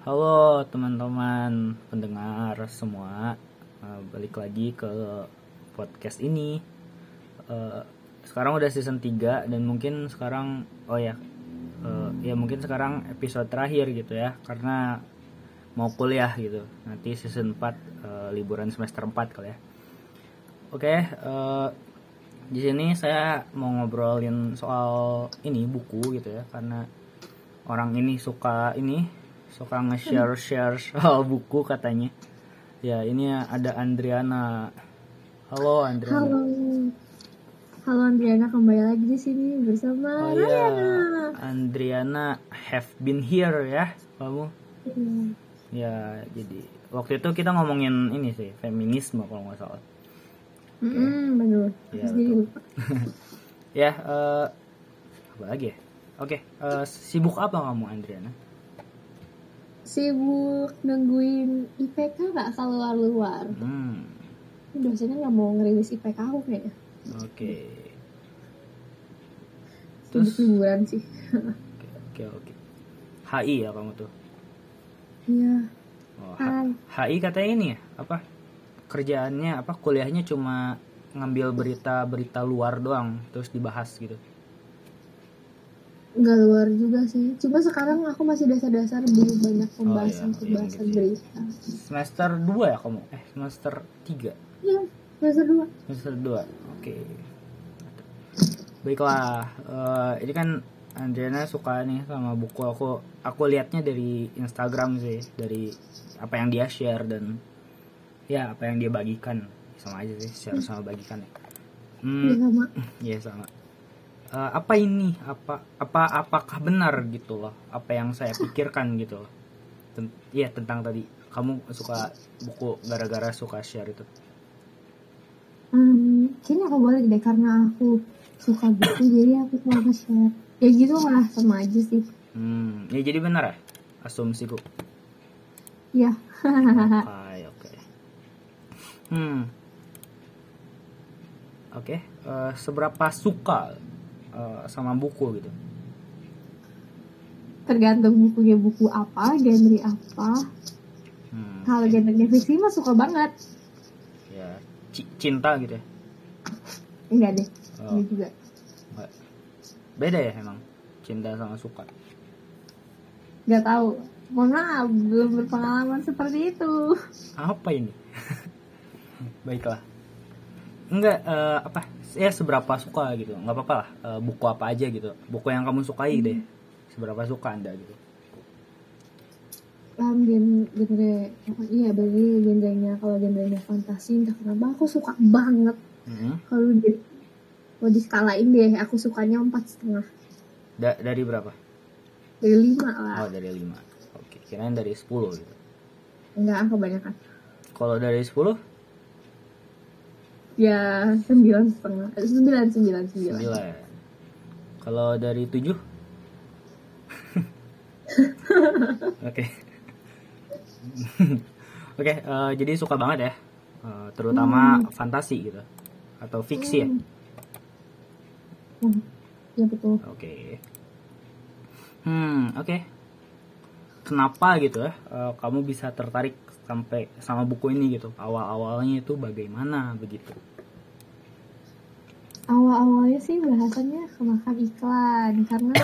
Halo teman-teman pendengar semua, Eh, balik lagi ke podcast ini. Eh, sekarang udah season 3 dan mungkin sekarang oh ya, eh, ya mungkin sekarang episode terakhir gitu ya, karena mau kuliah gitu. Nanti season 4 eh, liburan semester 4 kali ya. Oke, eh, di sini saya mau ngobrolin soal ini buku gitu ya, karena orang ini suka ini suka nge-share share soal buku katanya. Ya, ini ada Andriana. Halo Andriana. Halo. Halo Andriana kembali lagi di sini bersama Oh iya. Andriana have been here ya, kamu. Iya. Ya, jadi waktu itu kita ngomongin ini sih, feminisme kalau nggak salah. Iya, Terus jadi betul. lupa. Ya, eh apa lagi ya? Oke, eh, sibuk apa kamu Andriana? Sibuk nungguin IPK nggak keluar-luar. Hmm, Dosennya nggak mau ngerilis IPK aku kayaknya. oke. Sibuk Terus liburan sih. Oke oke. HI ya kamu tuh. Iya. Oh, Hai. HI katanya ini ya apa? Kerjaannya apa? Kuliahnya cuma ngambil berita-berita luar doang terus dibahas gitu. Nggak luar juga sih. Cuma sekarang aku masih dasar-dasar belum banyak iya, pembahasan iya, pembahasan berita. Semester 2 ya kamu? Eh, semester 3. Iya. Semester dua. Semester 2. Oke. Baiklah, eh, ini kan Andriana suka nih sama buku aku. Aku lihatnya dari Instagram sih, dari apa yang dia share dan ya apa yang dia bagikan sama aja sih share sama bagikan ya. Hmm, Iya sama. ya sama. Eh, apa ini? Apa apa apakah benar gitu loh? Apa yang saya pikirkan gitu loh? Ten- Iya tentang tadi kamu suka buku gara-gara suka share itu. Hmm, kayaknya aku boleh deh karena aku suka buku jadi aku mau nge-share. Ya gitu lah sama aja sih. Hmm, ya jadi benar ya asumsiku. Ya. Oke, oke. Hmm. Oke, eh, seberapa suka eh, sama buku gitu? Tergantung bukunya buku apa, genre apa. Hmm, Kalau genre fiksi mah suka banget. ya ci- cinta gitu ya. Enggak deh. Oh. Ini juga. Nggak. Beda ya emang cinta sama suka. Enggak tahu. Mohon maaf, belum berpengalaman seperti itu. Apa ini? Baiklah. Enggak eh, apa? Ya seberapa suka gitu. nggak apa-apa lah. eh, buku apa aja gitu. Buku yang kamu sukai deh. Seberapa suka Anda gitu. Um, gen- genre apa iya berarti genrenya kalau genrenya fantasi entah kenapa aku suka banget Hmm. kalau di kalau diskalain deh aku sukanya empat setengah Da- dari berapa? dari lima lah Oh dari 5 Oke kirain dari 10 gitu enggak kebanyakan Kalau dari 10 ya sembilan setengah. Eh, sembilan sembilan sembilan. 9 Kalau dari 7 Oke. Oke eh, jadi suka banget ya Eh, Terutama fantasi gitu Atau fiksi ya? Hmm, ya betul. Oke. Hmm oke. Kenapa gitu ya eh, Kamu bisa tertarik sampai sama buku ini gitu? Awal-awalnya itu bagaimana begitu awal-awalnya sih bahasannya kemakan iklan karena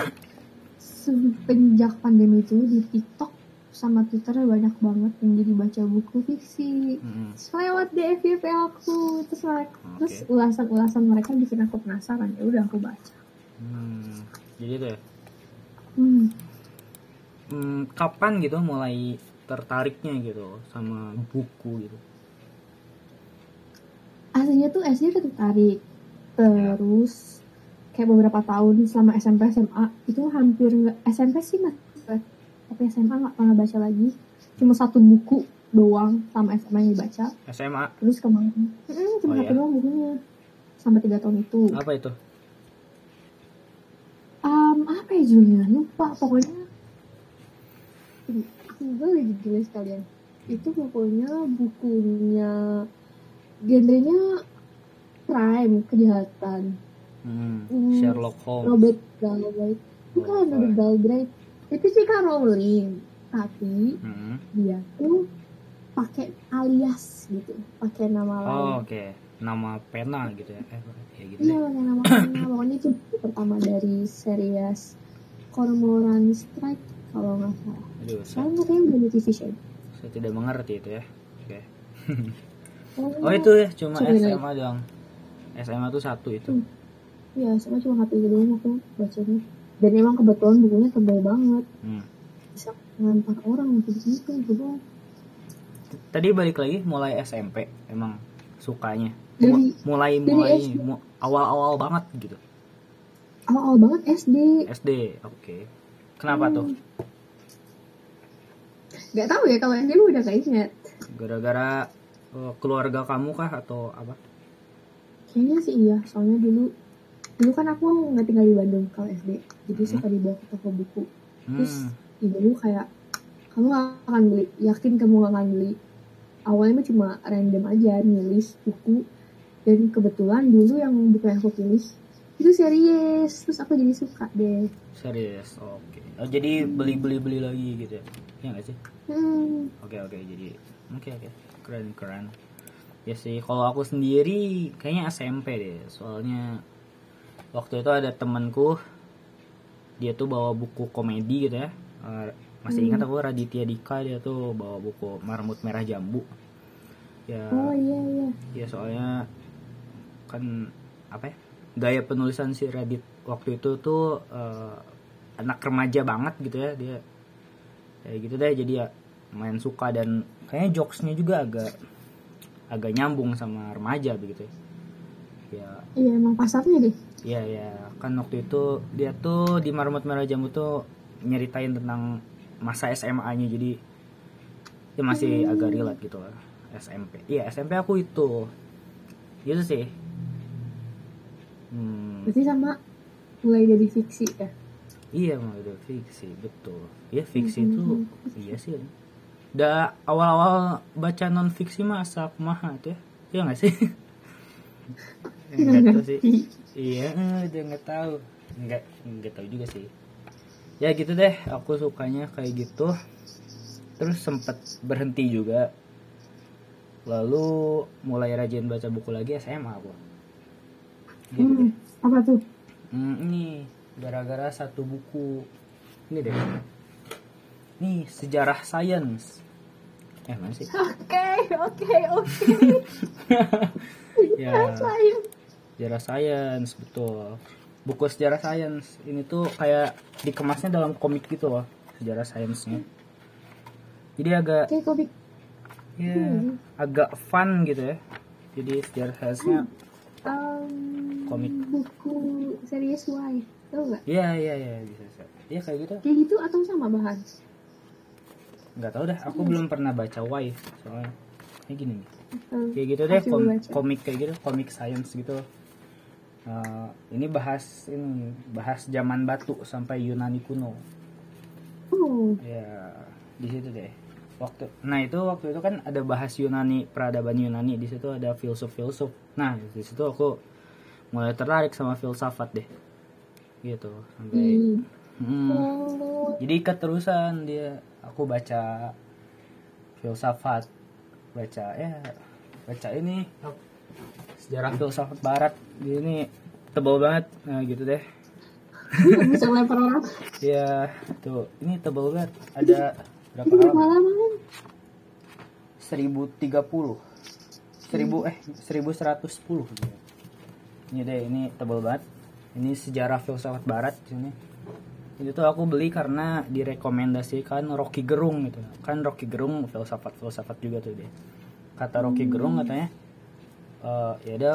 semenjak pandemi itu di TikTok sama Twitter banyak banget yang jadi baca buku fiksi Hmm. Terus lewat di FYP aku terus mereka Oke. terus ulasan-ulasan mereka bikin aku penasaran ya udah aku baca Hmm, jadi itu ya. hmm. Hmm, kapan gitu mulai tertariknya gitu sama buku gitu? aslinya tuh SD udah tertarik terus kayak beberapa tahun selama SMP SMA itu hampir nggak SMP sih mas. Tapi SMA nggak pernah baca lagi. Cuma satu buku doang sama SMA yang dibaca. SMA terus kemarin. Mm, cuma Oh, satu ya? doang bukunya. Sampai tiga tahun itu. Apa itu? um, apa ya judulnya? Lupa pokoknya. Aku boleh ditulis sekalian. Itu pokoknya bukunya genrenya crime kejahatan Hmm, Hmm, Sherlock Holmes. Robert Galbraith bukan Oh, Robert Galbraith itu sih kan Rowling tapi Hmm. dia tuh pakai alias gitu pakai nama lain Oh, oke. Nama pena gitu ya. Eh, ya gitu iya pakai nama lain pokoknya itu pertama dari series Cormoran Strike kalau nggak salah Aduh, saya, sekarang katanya udah di TV show saya tidak mengerti itu ya. Oke. oh, Oh, itu ya cuma. SMA doang. SMA tuh satu itu. Hmm. ya sama cuma hati gitu doang aku bacanya dan emang kebetulan bukunya tebal banget Hmm. bisa ngantar orang gitu gitu gitu Tadi balik lagi mulai SMP emang sukanya. Dari- Mu- mulai dari mulai SD. mu- awal-awal banget gitu. awal-awal banget SD SD. Oke. Kenapa tuh? nggak tahu ya kalau SD lu udah gak inget Gara-gara eh, keluarga kamu kah atau apa? Kayaknya sih iya soalnya dulu dulu kan aku nggak tinggal di Bandung kalau SD jadi Hmm. suka dibawa ke toko buku terus Hmm. ibu kayak kamu gak akan beli yakin kamu gak akan beli awalnya mah cuma random aja milih buku dan kebetulan dulu yang buku yang aku pilih itu series terus aku jadi suka deh Serius. Oke. Oh, jadi beli-beli beli lagi gitu ya. Iya nggak sih? hmm. Oke oke jadi oke oke keren keren ya sih kalau aku sendiri kayaknya SMP deh. Soalnya waktu itu ada temanku dia tuh bawa buku komedi gitu ya. Eh, masih Hmm. ingat aku Raditya Dika dia tuh bawa buku Marmut Merah Jambu. Ya oh iya iya. ya soalnya kan apa ya gaya penulisan si Radit waktu itu tuh eh, anak remaja banget gitu ya dia. Kayak gitu deh jadi ya main suka dan kayaknya jokesnya juga agak agak nyambung sama remaja begitu ya. Ya. Iya emang pasarnya deh. Ya ya kan waktu itu dia tuh di Marmut Merah Jambu tuh nyeritain tentang masa SMA-nya jadi ya masih agak relate gitu lah SMP iya SMP aku itu. Gitu sih. Hmm, berarti sama mulai dari fiksi ya? Iya mau udah fiksi. Betul. Ya fiksi itu iya sih udah awal-awal baca non fiksi mah asap maha tuh ya iya nggak sih? Nggak tahu sih. Iya dia nggak tahu. Nggak nggak tahu juga sih. Ya gitu deh aku sukanya kayak gitu. Terus sempet berhenti juga. Lalu mulai rajin baca buku lagi SMA aku gitu deh. hmm. apa tuh? Hmm, ini gara-gara satu buku. Ini deh. Nih sejarah sains eh mana sih? Oke oke oke. Ya. Sejarah sains betul. Buku sejarah sains ini tuh kayak dikemasnya dalam komik gitu loh sejarah sainsnya jadi agak kayak komik. Ya agak fun gitu ya. Jadi sejarah sainsnya um, Komik. buku series Y. Tau nggak? Iya iya iya bisa bisa. Iya kayak gitu. Kayak gitu atau sama bahan nggak tahu dah aku belum pernah baca Y soalnya. Kayak gini nih. Atau kayak gitu deh kom- baca. komik kayak gitu komik science gitu. Eh, ini bahas ini bahas zaman batu sampai Yunani kuno. Oh. Ya di situ deh. Waktu nah itu waktu itu kan ada bahas Yunani peradaban Yunani di situ ada filsuf filsuf nah di situ aku mulai tertarik sama filsafat deh. Gitu sampai hmm. Hmm. oh. Jadi keterusan dia aku baca filsafat baca ya baca ini sejarah filsafat barat ini tebal banget. Nah gitu deh. Bisa lempar orang ya tuh ini tebal banget. Ada berapa halaman? Halaman 1030 1000 eh 1110 ini deh ini tebal banget. Ini sejarah filsafat barat di sini itu tuh aku beli karena direkomendasikan Rocky Gerung gitu. Kan Rocky Gerung filsafat filsafat juga tuh dia. Kata Rocky Gerung katanya eh, ya ada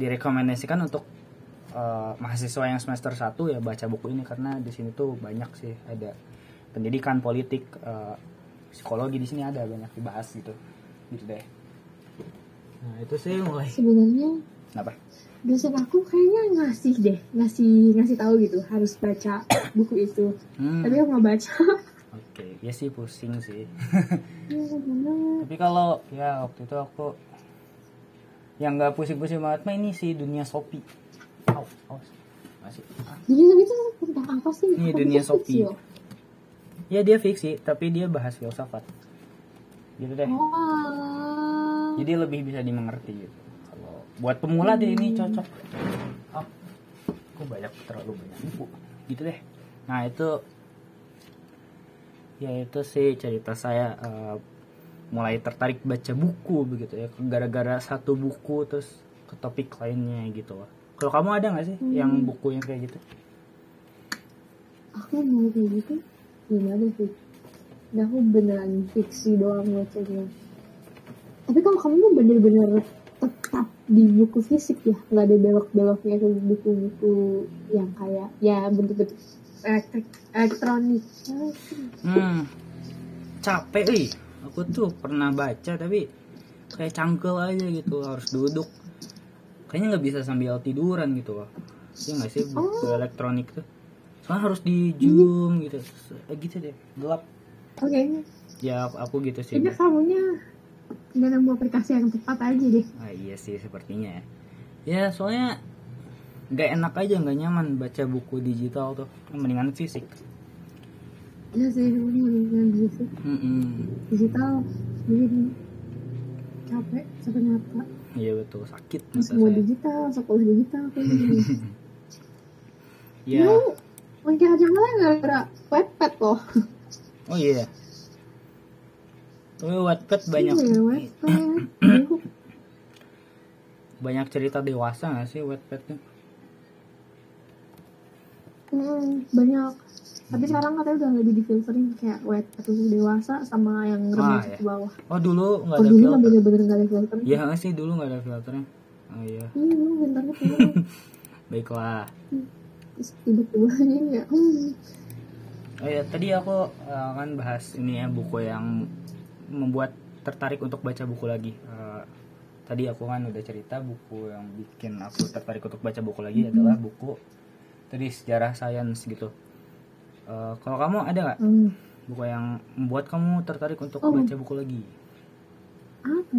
direkomendasikan untuk eh, mahasiswa yang semester 1 ya baca buku ini. Karena di sini tuh banyak sih ada pendidikan politik eh, psikologi di sini ada banyak dibahas gitu. Gitu deh. Nah itu sih mulai. Sebenarnya apa dosen aku kayaknya ngasih deh ngasih ngasih tahu gitu harus baca buku itu. Hmm, tapi aku nggak baca. Oke ya sih pusing sih. Ya bener. Tapi kalau ya waktu itu aku yang nggak pusing-pusing banget. Mah ini sih dunia Shopee. Au, awas. masih. Ah. jadi itu tentang apa sih? Ini Aku dunia kecil. ya dia fiksi tapi dia bahas filsafat. Gitu deh. Oh. jadi lebih bisa dimengerti gitu buat pemula deh ini cocok. Oh aku banyak terlalu banyak buku gitu deh. Nah itu ya itu sih cerita saya eh, mulai tertarik baca buku begitu ya. Gara-gara satu buku terus ke topik lainnya gitu. Loh kalau kamu ada nggak sih yang buku yang kayak gitu? Aku mau kayak gitu gimana sih? Nah, aku beneran fiksi doang bacanya. Tapi kalau kamu bener-bener tetap di buku fisik ya. Nggak ada belok-beloknya ke buku-buku yang kayak ya bentuk-bentuk elektrik elektronik. Hmm. Capek ih aku tuh pernah baca tapi kayak cangkel aja gitu harus duduk. Kayaknya nggak bisa sambil tiduran gitu loh. Ya nggak sih buku elektronik tuh? Soalnya harus di zoom gitu Eh, gitu deh gelap. Oke ya aku gitu sih kayaknya kamunya nggak nemu aplikasi yang tepat aja deh. Ah, iya sih sepertinya ya. Ya soalnya nggak enak aja nggak nyaman baca buku digital tuh. Mendingan fisik. Iya sih, mendingan fisik. Mm-mm. digital bikin capek capek iya betul. Sakit mata semua saya. digital sekolah digital kayak gini. Ya. Lu mikir aja malah nggak ada webpad loh. Oh iya Oh, Wattpad banyak Iya, banyak cerita dewasa gak sih Wattpad tuh? Hmm, banyak tapi sekarang katanya udah lebih difilterin kayak webpad untuk dewasa sama yang Ah, remaja ya. ke bawah Oh dulu nggak kalau ada dulu mah filter? bener-bener nggak ada filter Ya nggak sih dulu nggak ada filternya. Oh iya, iya lu bentarnya kayak baiklah. terus tiba-tiba ya hmm. Oh ya tadi aku eh, kan bahas ini ya buku yang membuat tertarik untuk baca buku lagi. Eh, tadi aku kan udah cerita buku yang bikin aku tertarik untuk baca buku lagi adalah buku tadi sejarah sains gitu. Eh, kalau kamu ada nggak Hmm. buku yang membuat kamu tertarik untuk Oh. baca buku lagi? apa?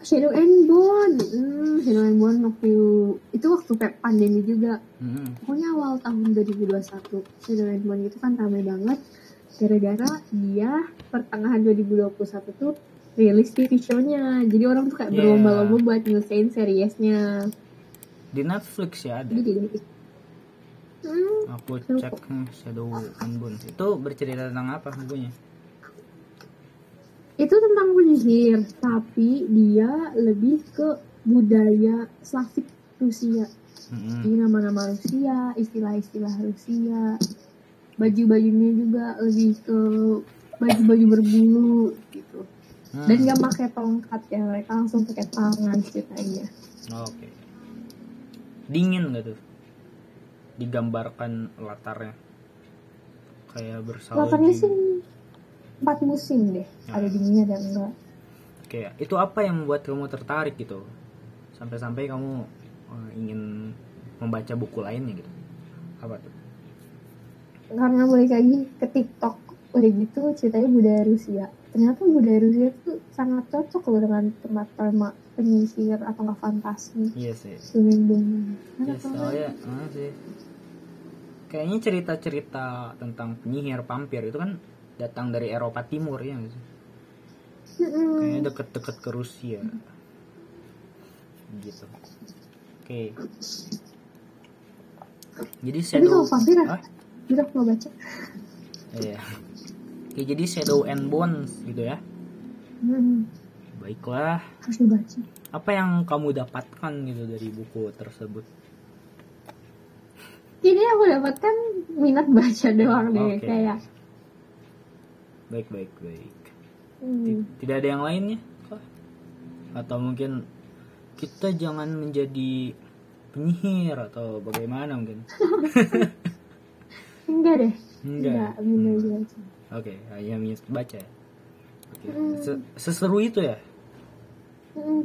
Shadow and Bone hmm, Shadow and Bone waktu itu waktu kayak pandemi juga Hmm. pokoknya awal tahun 2021 Shadow and Bone itu kan ramai banget gara-gara dia pertengahan 2021 tuh rilis TV show-nya jadi orang tuh kayak Yeah. berlomba-lomba buat nyelesain seriesnya Di Netflix ya ada. jadi hmm, Aku cek hmm, Shadow Bones. Itu bercerita tentang apa bukunya? itu tentang penyihir tapi dia lebih ke budaya Slavik Rusia Hmm. Jadi nama-nama Rusia, istilah-istilah Rusia, baju-bajunya juga lebih ke baju-baju berbulu gitu. Hmm. Dan nggak pakai tongkat ya, mereka langsung pakai tangan ceritanya. Oke. Dingin gak tuh? Digambarkan latarnya. Kayak bersalju. Latarnya sih empat musim deh, ada dinginnya dan enggak. Kayak itu apa yang membuat kamu tertarik gitu? Sampai-sampai kamu eh, ingin membaca buku lainnya gitu. Apa tuh? Karena balik lagi ke TikTok, udah gitu ceritanya budaya Rusia. Ternyata budaya Rusia tuh sangat cocok loh dengan tema-tema penyisir atau nggak fantasi. Iya sih. Swimming Ya, soalnya ah, sih. Kayaknya cerita-cerita tentang penyihir vampir itu kan datang dari Eropa Timur ya sih? Kayaknya deket-deket ke Rusia. Gitu. Oke. Jadi Tapi Shadow kalau vampir? Udah mau baca. Iya. Oke, jadi Shadow and Bones gitu ya. Hmm, Baiklah. harus dibaca. Apa yang kamu dapatkan gitu dari buku tersebut? Ini aku dapatkan minat baca doang deh kayak. Baik, baik, baik. hmm, Ti- Tidak ada yang lainnya? Atau mungkin kita jangan menjadi penyihir atau bagaimana mungkin? enggak deh. Enggak. Enggak, minat baca. Oke, hanya minat baca. ya? Oke. Hmm. Se- Seseru itu ya? Hmm,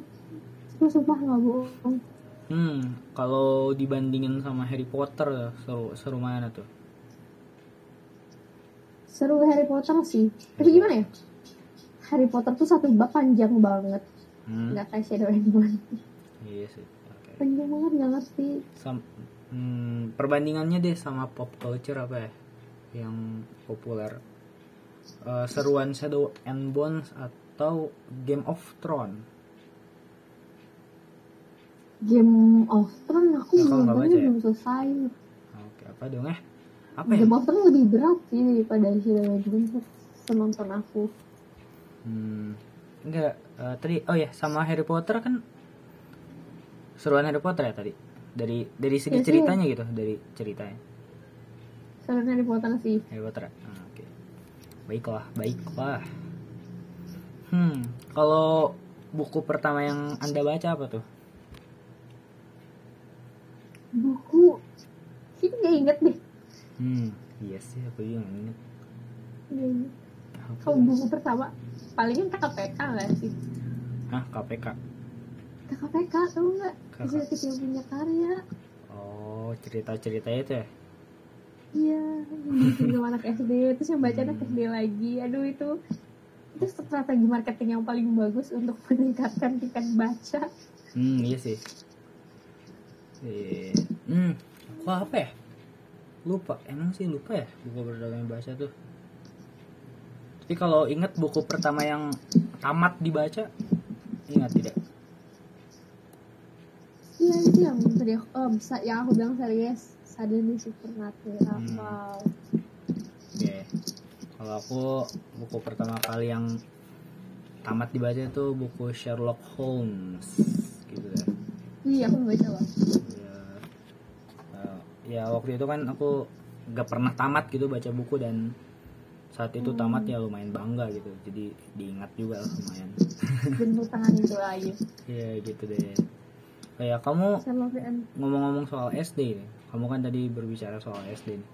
sumpah nggak bohong. Hmm, kalau dibandingin sama Harry Potter seru seru mana tuh? Seru Harry Potter sih. Tapi gimana ya? Harry Potter tuh satu bab panjang banget. Hmm, Nggak kayak Shadow and Bone. iya sih. Oke. Panjang banget nggak ngerti. Sam- hmm, perbandingannya deh sama pop culture apa ya? yang populer Eh, seruan Shadow and Bones atau Game of Thrones Game of Thrones aku Nah, belum nggak baca ya? belum selesai. oke apa dong eh apa ya Game of Thrones lebih berat sih daripada Shadow and Bones penonton aku. Hmm, enggak eh, tadi oh ya sama Harry Potter kan seruan Harry Potter ya tadi dari dari segi sih. ceritanya gitu dari ceritanya Selain Harry Potter sih. Harry Potter Ah, oke baiklah baiklah hmm kalau buku pertama yang anda baca apa tuh Buku ini gak inget deh. hmm iya sih aku juga nggak inget Nggak Kalau ya? buku pertama palingan KPK gak sih? Hah, KPK KPK tau nggak? Kecil kecil punya karya. oh cerita cerita itu ya Iya, sama anak SD, terus yang baca anak Hmm. SD lagi. Aduh itu itu strategi marketing yang paling bagus untuk meningkatkan tingkat baca. Hmm, iya sih. Iya. Hmm, aku apa ya? Lupa, emang sih lupa ya buku yang baca tuh. Tapi kalau ingat buku pertama yang tamat dibaca, ingat tidak? Iya itu yang tadi bisa yang aku bilang serius. Suddenly Supernatural. Hmm. Wow. Oke. Kalau aku buku pertama kali yang tamat dibaca itu buku Sherlock Holmes gitu ya. Iya aku baca loh. ya, eh, ya waktu itu kan aku gak pernah tamat gitu baca buku dan saat itu tamat ya lumayan bangga gitu jadi diingat juga lah lumayan Dan tangan itu lagi. ya gitu deh kayak kamu ngomong-ngomong soal SD nih kamu kan tadi berbicara soal SD nih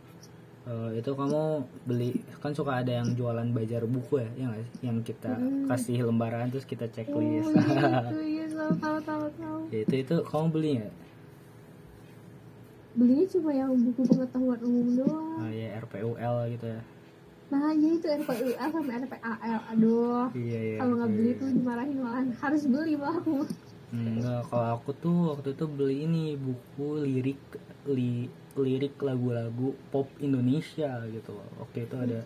Eh, itu kamu beli kan suka ada yang jualan bajar buku ya, ya sih? yang kita Hmm. kasih lembaran terus kita Oh checklist iya itu iya. Ya, itu itu kamu beli nggak Belinya cuma yang buku pengetahuan umum doang. Ah, ya RPUL gitu ya Nah iya itu RPUL sama RPAL. Aduh. iya iya Kalau nggak beli iya. tuh dimarahin malahan harus beli malah aku. Enggak, kalau aku tuh waktu itu beli ini buku lirik li, lirik lagu-lagu pop Indonesia gitu. Waktu itu ada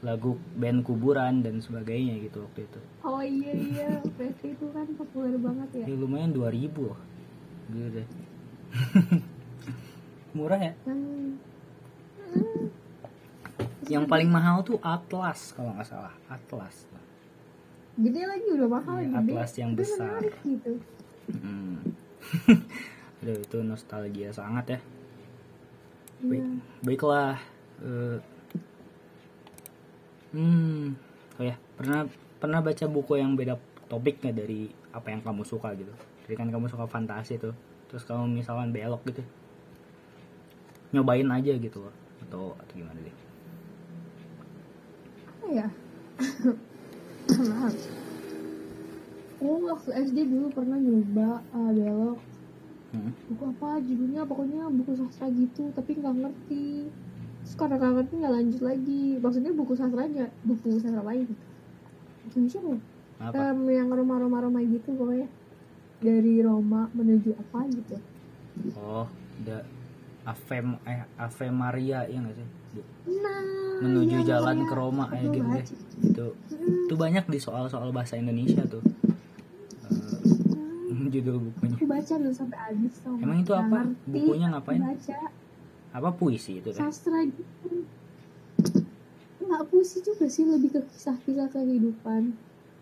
lagu band kuburan dan sebagainya gitu waktu itu. Oh iya iya, PSP itu kan populer banget ya. Ya lumayan 2000 loh. Gitu deh. Murah ya? Hmm. Yang paling mahal tuh Atlas kalau nggak salah. Atlas. Gede lagi udah mahal Iya, gede. Atlas yang besar. menarik gitu. Hmm. Aduh, itu nostalgia sangat ya. Iya. Baik, baiklah. Eh, hmm, oh ya, pernah pernah baca buku yang beda topik nggak dari apa yang kamu suka gitu? Jadi kan kamu suka fantasi tuh, terus kamu misalkan belok gitu, nyobain aja gitu loh, atau atau gimana deh? Apa ya? Maaf. Oh waktu SD dulu pernah nyoba uh, belok. Hmm. buku apa judulnya pokoknya buku sastra gitu tapi nggak ngerti. Terus karena nggak ngerti nggak lanjut lagi. Maksudnya buku sastranya buku sastra lain. Indonesia ya Apa? Em, yang Roma-Roma Roma gitu pokoknya. Dari Roma menuju apa gitu. Oh, ada Ave eh Ave Maria ya nggak sih? Nah Menuju iya, jalan pokoknya ke Roma kayak gitu deh. Itu Hmm, itu banyak di soal-soal bahasa Indonesia tuh. Eh, judul bukunya. aku baca dulu sampai habis tau Emang itu apa? Bukunya ngapain? baca Apa puisi itu teh? sastra gitu nggak puisi juga sih lebih ke kisah-kisah kehidupan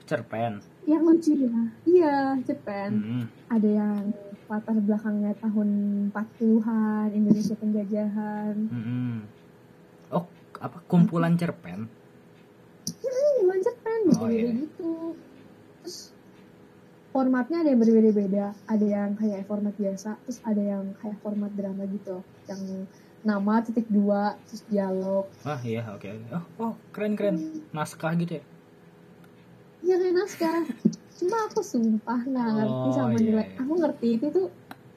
Cerpen. yang lucu ya iya Jepang Hmm. ada yang latar belakangnya tahun 40-an Indonesia penjajahan Mm-mm. Oh, apa kumpulan cerpen? hmm, bukan Jepang Oh, iya. gitu terus formatnya ada yang berbeda-beda ada yang kayak format biasa terus ada yang kayak format drama gitu yang nama titik dua terus dialog Wah, iya, oke. oke. Oh, oh, keren-keren. Naskah gitu ya? ya kayak naskah cuma aku sumpah nggak ngerti oh, sama yeah. nilai iya. aku ngerti itu tuh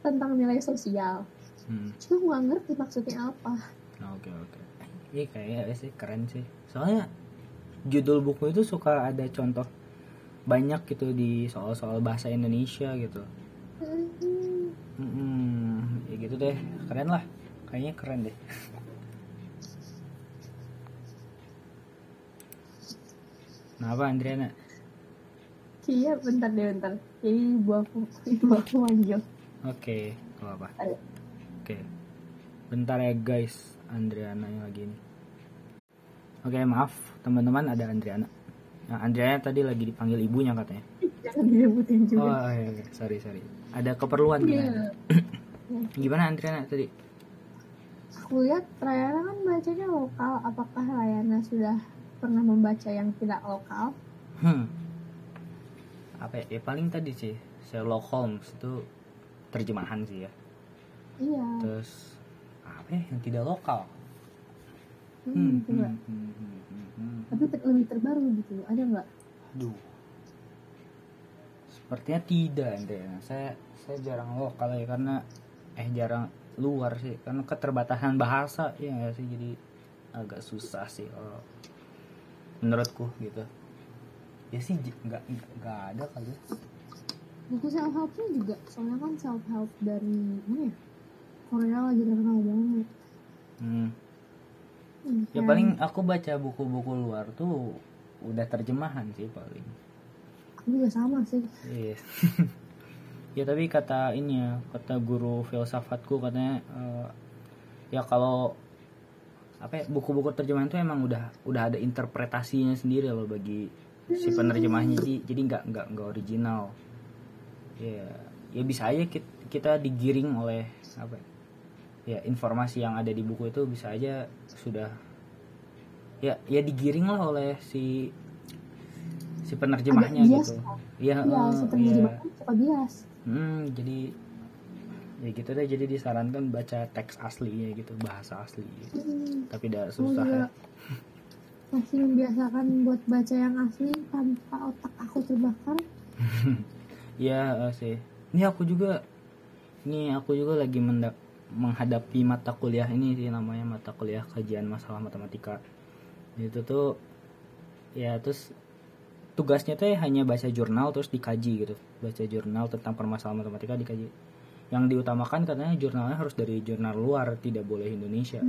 tentang nilai sosial hmm. cuma nggak ngerti maksudnya apa nah, oke oke okay. ini kayaknya sih keren sih soalnya judul buku itu suka ada contoh banyak gitu di soal-soal bahasa Indonesia gitu hmm. Hmm, ya gitu deh keren lah kayaknya keren deh Nah, apa Andriana? Iya bentar deh bentar. Jadi ibu aku ibu aku manggil. Oke, gak apa. Ayo. Oke. Bentar ya guys, Andriana yang lagi ini. Oke, maaf teman-teman ada Andriana. Nah, Andriana tadi lagi dipanggil ibunya katanya. Jangan direbutin Oh, juga. iya, iya. sorry, sorry. Ada keperluan Iya. gimana? Gimana Andriana tadi? Aku lihat Rayana kan bacanya lokal. Apakah Rayana sudah pernah membaca yang tidak lokal? Hmm. Apa ya? Ya paling tadi sih Sherlock Holmes itu terjemahan sih ya. Iya. Terus apa ya yang tidak lokal? Hmm, coba. hmm, hmm, hmm, hmm, hmm. Tapi ter- lebih terbaru gitu. Ada nggak? Aduh. Sepertinya tidak, Andrea. Saya saya jarang lokal ya karena eh jarang luar sih karena keterbatasan bahasa ya sih jadi agak susah sih kalau menurutku gitu. Ya sih nggak nggak ada kali ya. Buku self helpnya juga. Soalnya kan self help dari mana ya? Korea lagi terkenal banget. Hmm. Hmm, Ya paling aku baca buku-buku luar tuh udah terjemahan sih paling. Aku juga sama sih. Iya. ya tapi kata ini ya, kata guru filsafatku katanya eh, ya kalau apa ya, buku-buku terjemahan itu emang udah udah ada interpretasinya sendiri loh bagi si penerjemahnya jadi jadi nggak nggak nggak original. Ya ya bisa aja kita, kita digiring oleh apa ya, ya informasi yang ada di buku itu bisa aja sudah ya ya digiring lah oleh si si penerjemahnya Agak bias gitu. kan? Iya, Iya, eh, si iya. penerjemah kan suka bias. Hmm, jadi ya gitu deh. Jadi disarankan baca teks aslinya gitu, bahasa asli. gitu. Hmm, Tapi tidak aku susah juga ya. Masih membiasakan buat baca yang asli tanpa otak aku terbakar. Iya eh, sih. Ini aku juga, ini aku juga lagi menda- menghadapi mata kuliah ini sih namanya mata kuliah kajian masalah matematika. Itu tuh ya terus tugasnya tuh hanya baca jurnal terus dikaji gitu. Baca jurnal tentang permasalahan matematika dikaji. Yang diutamakan katanya jurnalnya harus dari jurnal luar, tidak boleh Indonesia.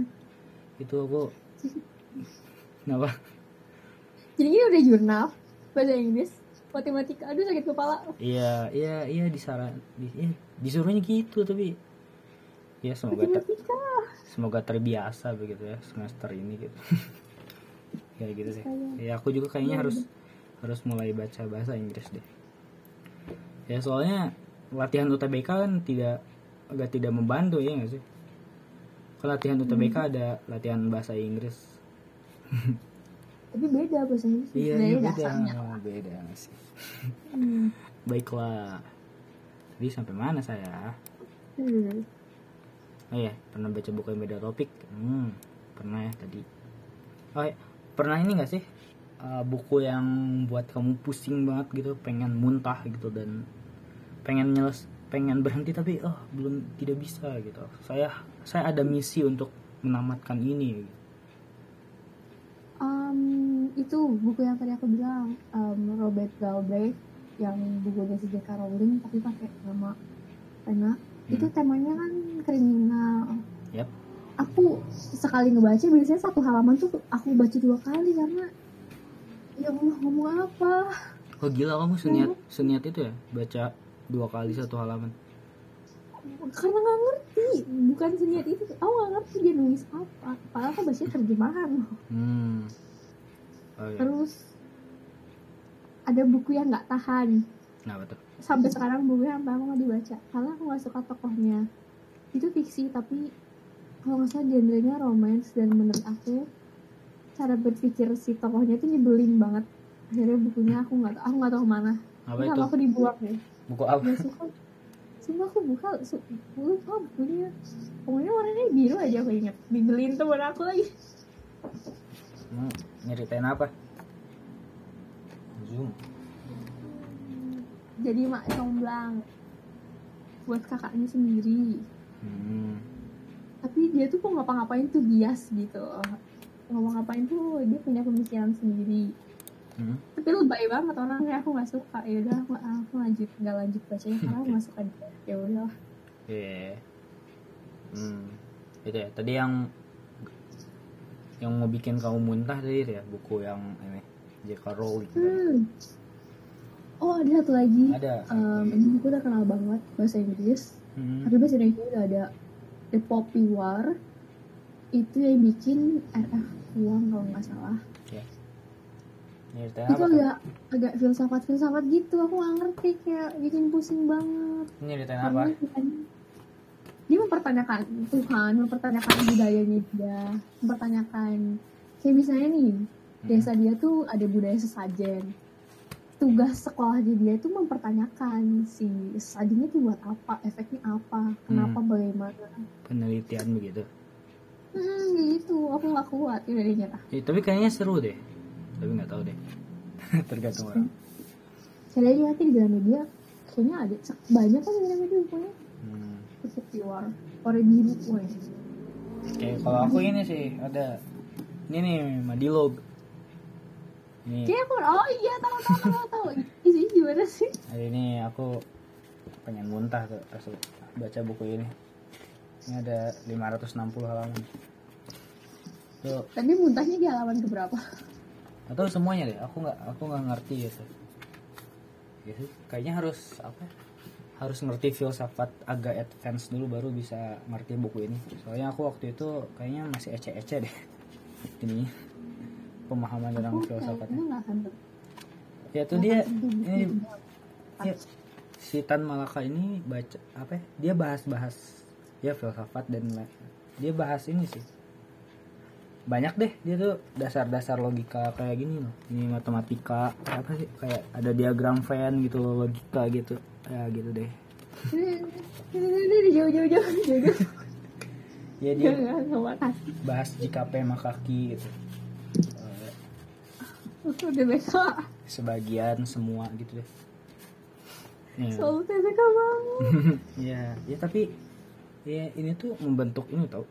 Itu aku Kenapa? Jadi ini udah jurnal bahasa Inggris, matematika. Aduh sakit kepala. Iya, iya, iya disaran, di, iya, disuruhnya gitu tapi ya semoga ter- semoga terbiasa begitu ya semester ini gitu. Kayak gitu sih. Ya aku juga kayaknya harus harus mulai baca bahasa Inggris deh. Ya soalnya latihan UTBK kan tidak agak tidak membantu ya nggak sih? Kalau latihan UTBK ada latihan bahasa Inggris. Tapi beda bahasa Inggris. Iya, Dari iya beda, dasarnya. beda sih. Hmm. Baiklah. Jadi sampai mana saya? Hmm. Oh iya, pernah baca buku yang beda topik? Hmm, pernah ya tadi. Oh iya, pernah ini gak sih? uh, buku yang buat kamu pusing banget gitu, pengen muntah gitu dan pengen nyeles, pengen berhenti tapi oh belum tidak bisa gitu. Saya saya ada misi untuk menamatkan ini. Um, itu buku yang tadi aku bilang um, Robert Galbraith yang bukunya si J.K. Rowling tapi pakai nama pena itu temanya kan kriminal Yap. aku sekali ngebaca biasanya satu halaman tuh aku baca dua kali karena ya Allah ngomong apa Oh gila kamu seniat seniat itu ya baca dua kali satu halaman. Karena nggak ngerti. Bukan seniat itu. Aku nggak ngerti dia nulis apa. Padahal aku bacanya terjemahan. Hmm. Oh iya. terus ada buku yang nggak tahan. Kenapa tuh? sampai sekarang bukunya sampai aku nggak dibaca. Karena aku nggak suka tokohnya. Itu fiksi tapi kalau nggak salah genrenya romance. Dan menurut aku cara berpikir si tokohnya itu nyebelin banget. Akhirnya bukunya aku nggak aku nggak tahu ke mana. Apa itu? aku dibuang deh Buku apa? Sumpah aku buka su lupa bukunya pokoknya warnanya biru aja aku inget dibeliin temen aku lagi. Mau nyeritain apa? Zoom. jadi mak comblang buat kakaknya sendiri. Hmm. tapi dia tuh mau ngapa-ngapain tuh bias gitu. Ngomong ngapain tuh dia punya pemikiran sendiri Hmm. tapi lebay banget orangnya aku nggak suka ya udah aku, aku lanjut nggak lanjut bacanya karena aku nggak suka dia ya udah Iya. Hmm. Itu ya. Tadi yang yang mau bikin kamu muntah tadi ya buku yang ini J.K. Rowling Hmm. Oh ada satu lagi. ada Em, ini buku udah kenal banget bahasa Inggris. Hmm. Tapi bahasa Indonesia udah ada The Poppy War. Itu yang bikin RF uang kalau nggak salah. Ya ceritanya itu apa tuh? agak agak filsafat filsafat gitu. Aku nggak ngerti kayak bikin pusing banget. ini ceritanya apa dia mempertanyakan Tuhan, mempertanyakan budayanya dia, mempertanyakan kayak misalnya nih Hmm. desa dia tuh ada budaya sesajen. Tugas sekolahnya dia itu mempertanyakan si sesajennya itu buat apa, efeknya apa, kenapa, Hmm. bagaimana. penelitian begitu Hmm, gitu. Aku nggak kuat ya. Eh, tapi kayaknya seru deh tapi nggak tahu deh tergantung orang Saya lihat di Gramedia, kayaknya ada banyak kan di Gramedia bukunya. hmm. Seperti War, War biru, woy. kayak kalau aku ini sih ada ini nih Madilog ini Kayak aku, oh iya tahu tahu tahu tahu. Isinya gimana sih? hari ini aku pengen muntah tuh pas baca buku ini ini ada 560 halaman tuh Tapi muntahnya di halaman keberapa? Atau semuanya deh aku nggak aku nggak ngerti gitu. Ya sih kayaknya harus apa ya, harus ngerti filsafat agak advance dulu baru bisa ngerti buku ini. Soalnya aku waktu itu kayaknya masih ece-ece deh ini pemahaman tentang Aku filsafatnya. nggak akan ya tuh dia ini ya, si Tan Malaka ini baca apa ya, dia bahas-bahas ya filsafat dan dia bahas ini sih banyak deh dia tuh dasar-dasar logika kayak gini loh ini matematika apa sih kayak ada diagram Venn gitu loh logika gitu ya gitu deh Ini jauh ya dia bahas jika P maka Q gitu Udah besok. sebagian semua gitu deh ya. TPK banget. ya ya tapi ya ini tuh membentuk ini tau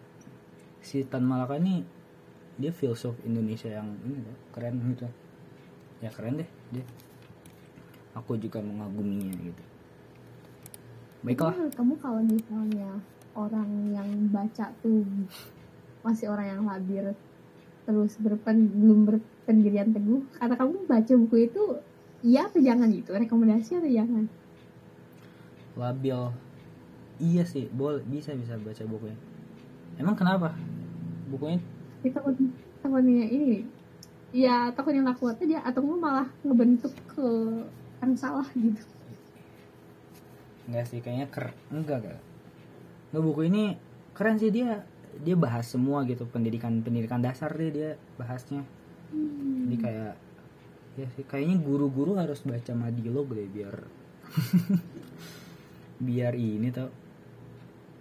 si Tan Malaka ini dia filsuf Indonesia yang ini tau, keren gitu. Ya keren deh dia. Aku juga mengaguminya gitu. Baiklah. Kamu kalau misalnya orang yang baca tuh masih orang yang labir terus berpen belum berpendirian teguh kata kamu baca buku itu iya atau jangan gitu? Rekomendasi atau jangan? Labil. Iya sih boleh bisa bisa baca bukunya. Emang kenapa bukunya Tapi takut takutnya ini ya takutnya nggak kuat aja atau malah ngebentuk ke yang salah gitu. Enggak sih kayaknya ker enggak enggak Nggak, buku ini keren sih dia dia bahas semua gitu pendidikan pendidikan dasar deh dia bahasnya. Hmm. jadi kayak ya sih kayaknya guru-guru harus baca madilog deh biar biar ini tau.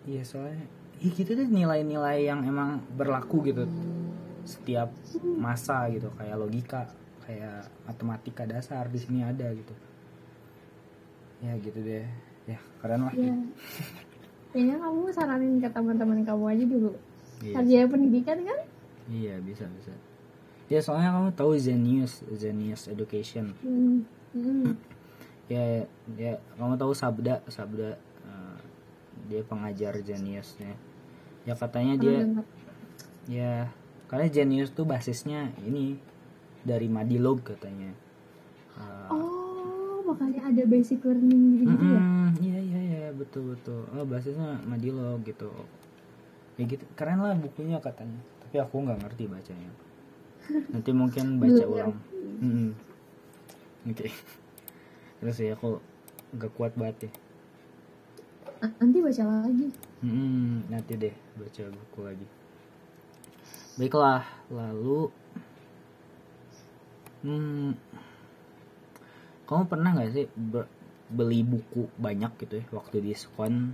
Iya soalnya ya gitu deh nilai-nilai yang emang berlaku gitu. Setiap masa gitu kayak logika kayak matematika dasar di sini ada gitu. Ya gitu deh. Ya keren lah. Ya kayaknya kamu saranin ke teman-teman kamu aja dulu. Iya, sarjana pendidikan kan? Iya bisa bisa. Ya soalnya kamu tahu Zenius Zenius Education. Hmm. Hmm. ya ya kamu tahu Sabda Sabda dia pengajar Geniusnya. Ya katanya dia ya karena Genius tuh basisnya ini dari Madilog katanya. Eh, oh makanya ada basic learning gitu, -gitu ya? Mm-mm, iya iya iya betul betul. Oh basisnya Madilog gitu. Ya gitu keren lah bukunya katanya. Tapi aku nggak ngerti bacanya. Nanti mungkin baca ulang. Mm-mm. oke. Terus ya aku nggak kuat banget ya nanti baca lagi Hmm, nanti deh baca buku lagi. Baiklah, lalu hmm, kamu pernah nggak sih be- beli buku banyak gitu ya waktu diskon?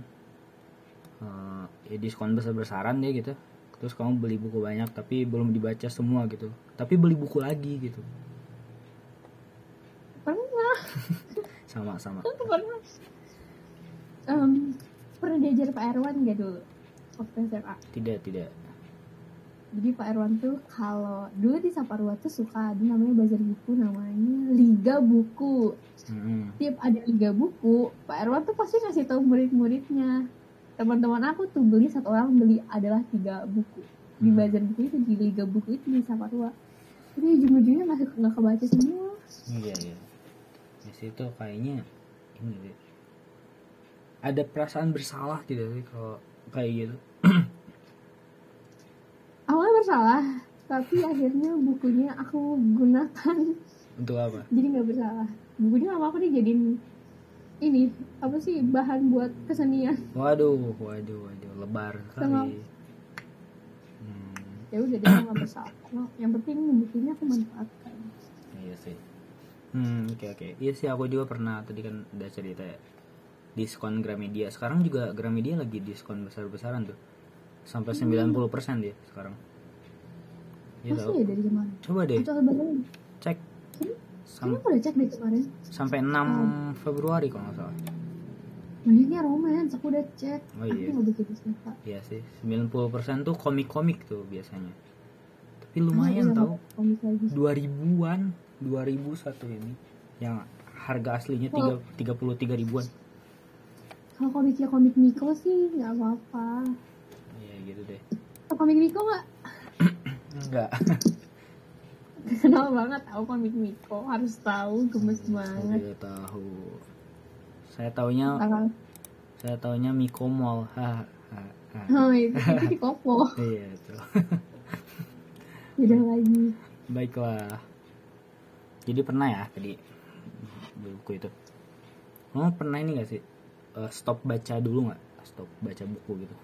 Eh, ya diskon besar-besaran deh gitu. Terus kamu beli buku banyak tapi belum dibaca semua gitu. Tapi beli buku lagi gitu. pernah Sama-sama. pernah Em, pernah diajar Pak Erwan gak dulu waktu SMA Tidak, tidak. jadi Pak Erwan tuh kalau dulu di Saparua tuh suka ada namanya bazar buku namanya Liga Buku Mm-mm. tiap ada Liga Buku Pak Erwan tuh pasti ngasih tahu murid-muridnya teman-teman aku tuh beli satu orang beli adalah tiga buku di Hmm. bazar buku itu di Liga Buku itu di Saparua Jadi ujung-ujungnya nggak nggak kebaca semua. iya iya di situ kayaknya ini deh ada perasaan bersalah tidak sih kalau kayak gitu Awalnya bersalah, tapi akhirnya bukunya aku gunakan untuk apa jadi nggak bersalah. Bukunya lama aku dijadiin ini apa sih bahan buat kesenian. waduh waduh waduh lebar Sama- sekali hmm, Ya udah dia nggak bersalah. Yang penting bukunya aku manfaatkan. iya sih hmm oke oke iya sih aku juga pernah tadi kan udah cerita ya diskon Gramedia. Sekarang juga Gramedia lagi diskon besar-besaran tuh. Sampai 90% dia sekarang. Iya Masih tahu ya dari kemarin? coba deh. Cek. Sam- udah cek kemarin. sampai 6 Februari kalau nggak salah. Banyaknya romance, aku udah cek. Oh iya. Aku nggak begitu suka. Iya sih. 90% tuh komik-komik tuh biasanya. Tapi lumayan iya, tahu komik lagi. 2000-an 2000 satu ini. Yang harga aslinya tiga tiga puluh tiga ribuan Kalau komiknya komik Miko sih nggak apa-apa. iya gitu deh. Kalau komik Miko nggak? Enggak kenal banget tahu komik Miko harus tahu gemes banget. tidak tahu. Saya taunya Bakal saya taunya Mikomol ha ha ha. Oh itu, itu di Kopo. Iya itu. Beda lagi. baiklah. Jadi pernah ya tadi buku itu. Kamu pernah ini gak sih eh, stop baca dulu nggak? Stop baca buku gitu.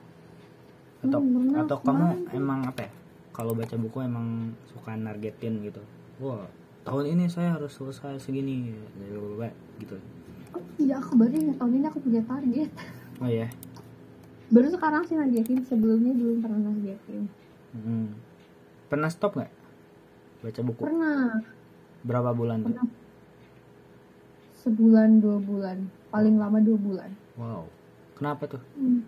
Atau Hmm, atau kamu tuh. emang apa ya? Kalau baca buku emang suka nargetin gitu. Wah tahun ini saya harus selesai segini gitu. Oh, iya aku baru ingat tahun ini aku punya target. oh ya Baru sekarang sih nargetin sebelumnya belum pernah nargetin. Hmm. pernah stop nggak baca buku? Pernah. Berapa bulan tuh? Pernah sebulan dua bulan paling lama dua bulan. wow kenapa tuh Hmm.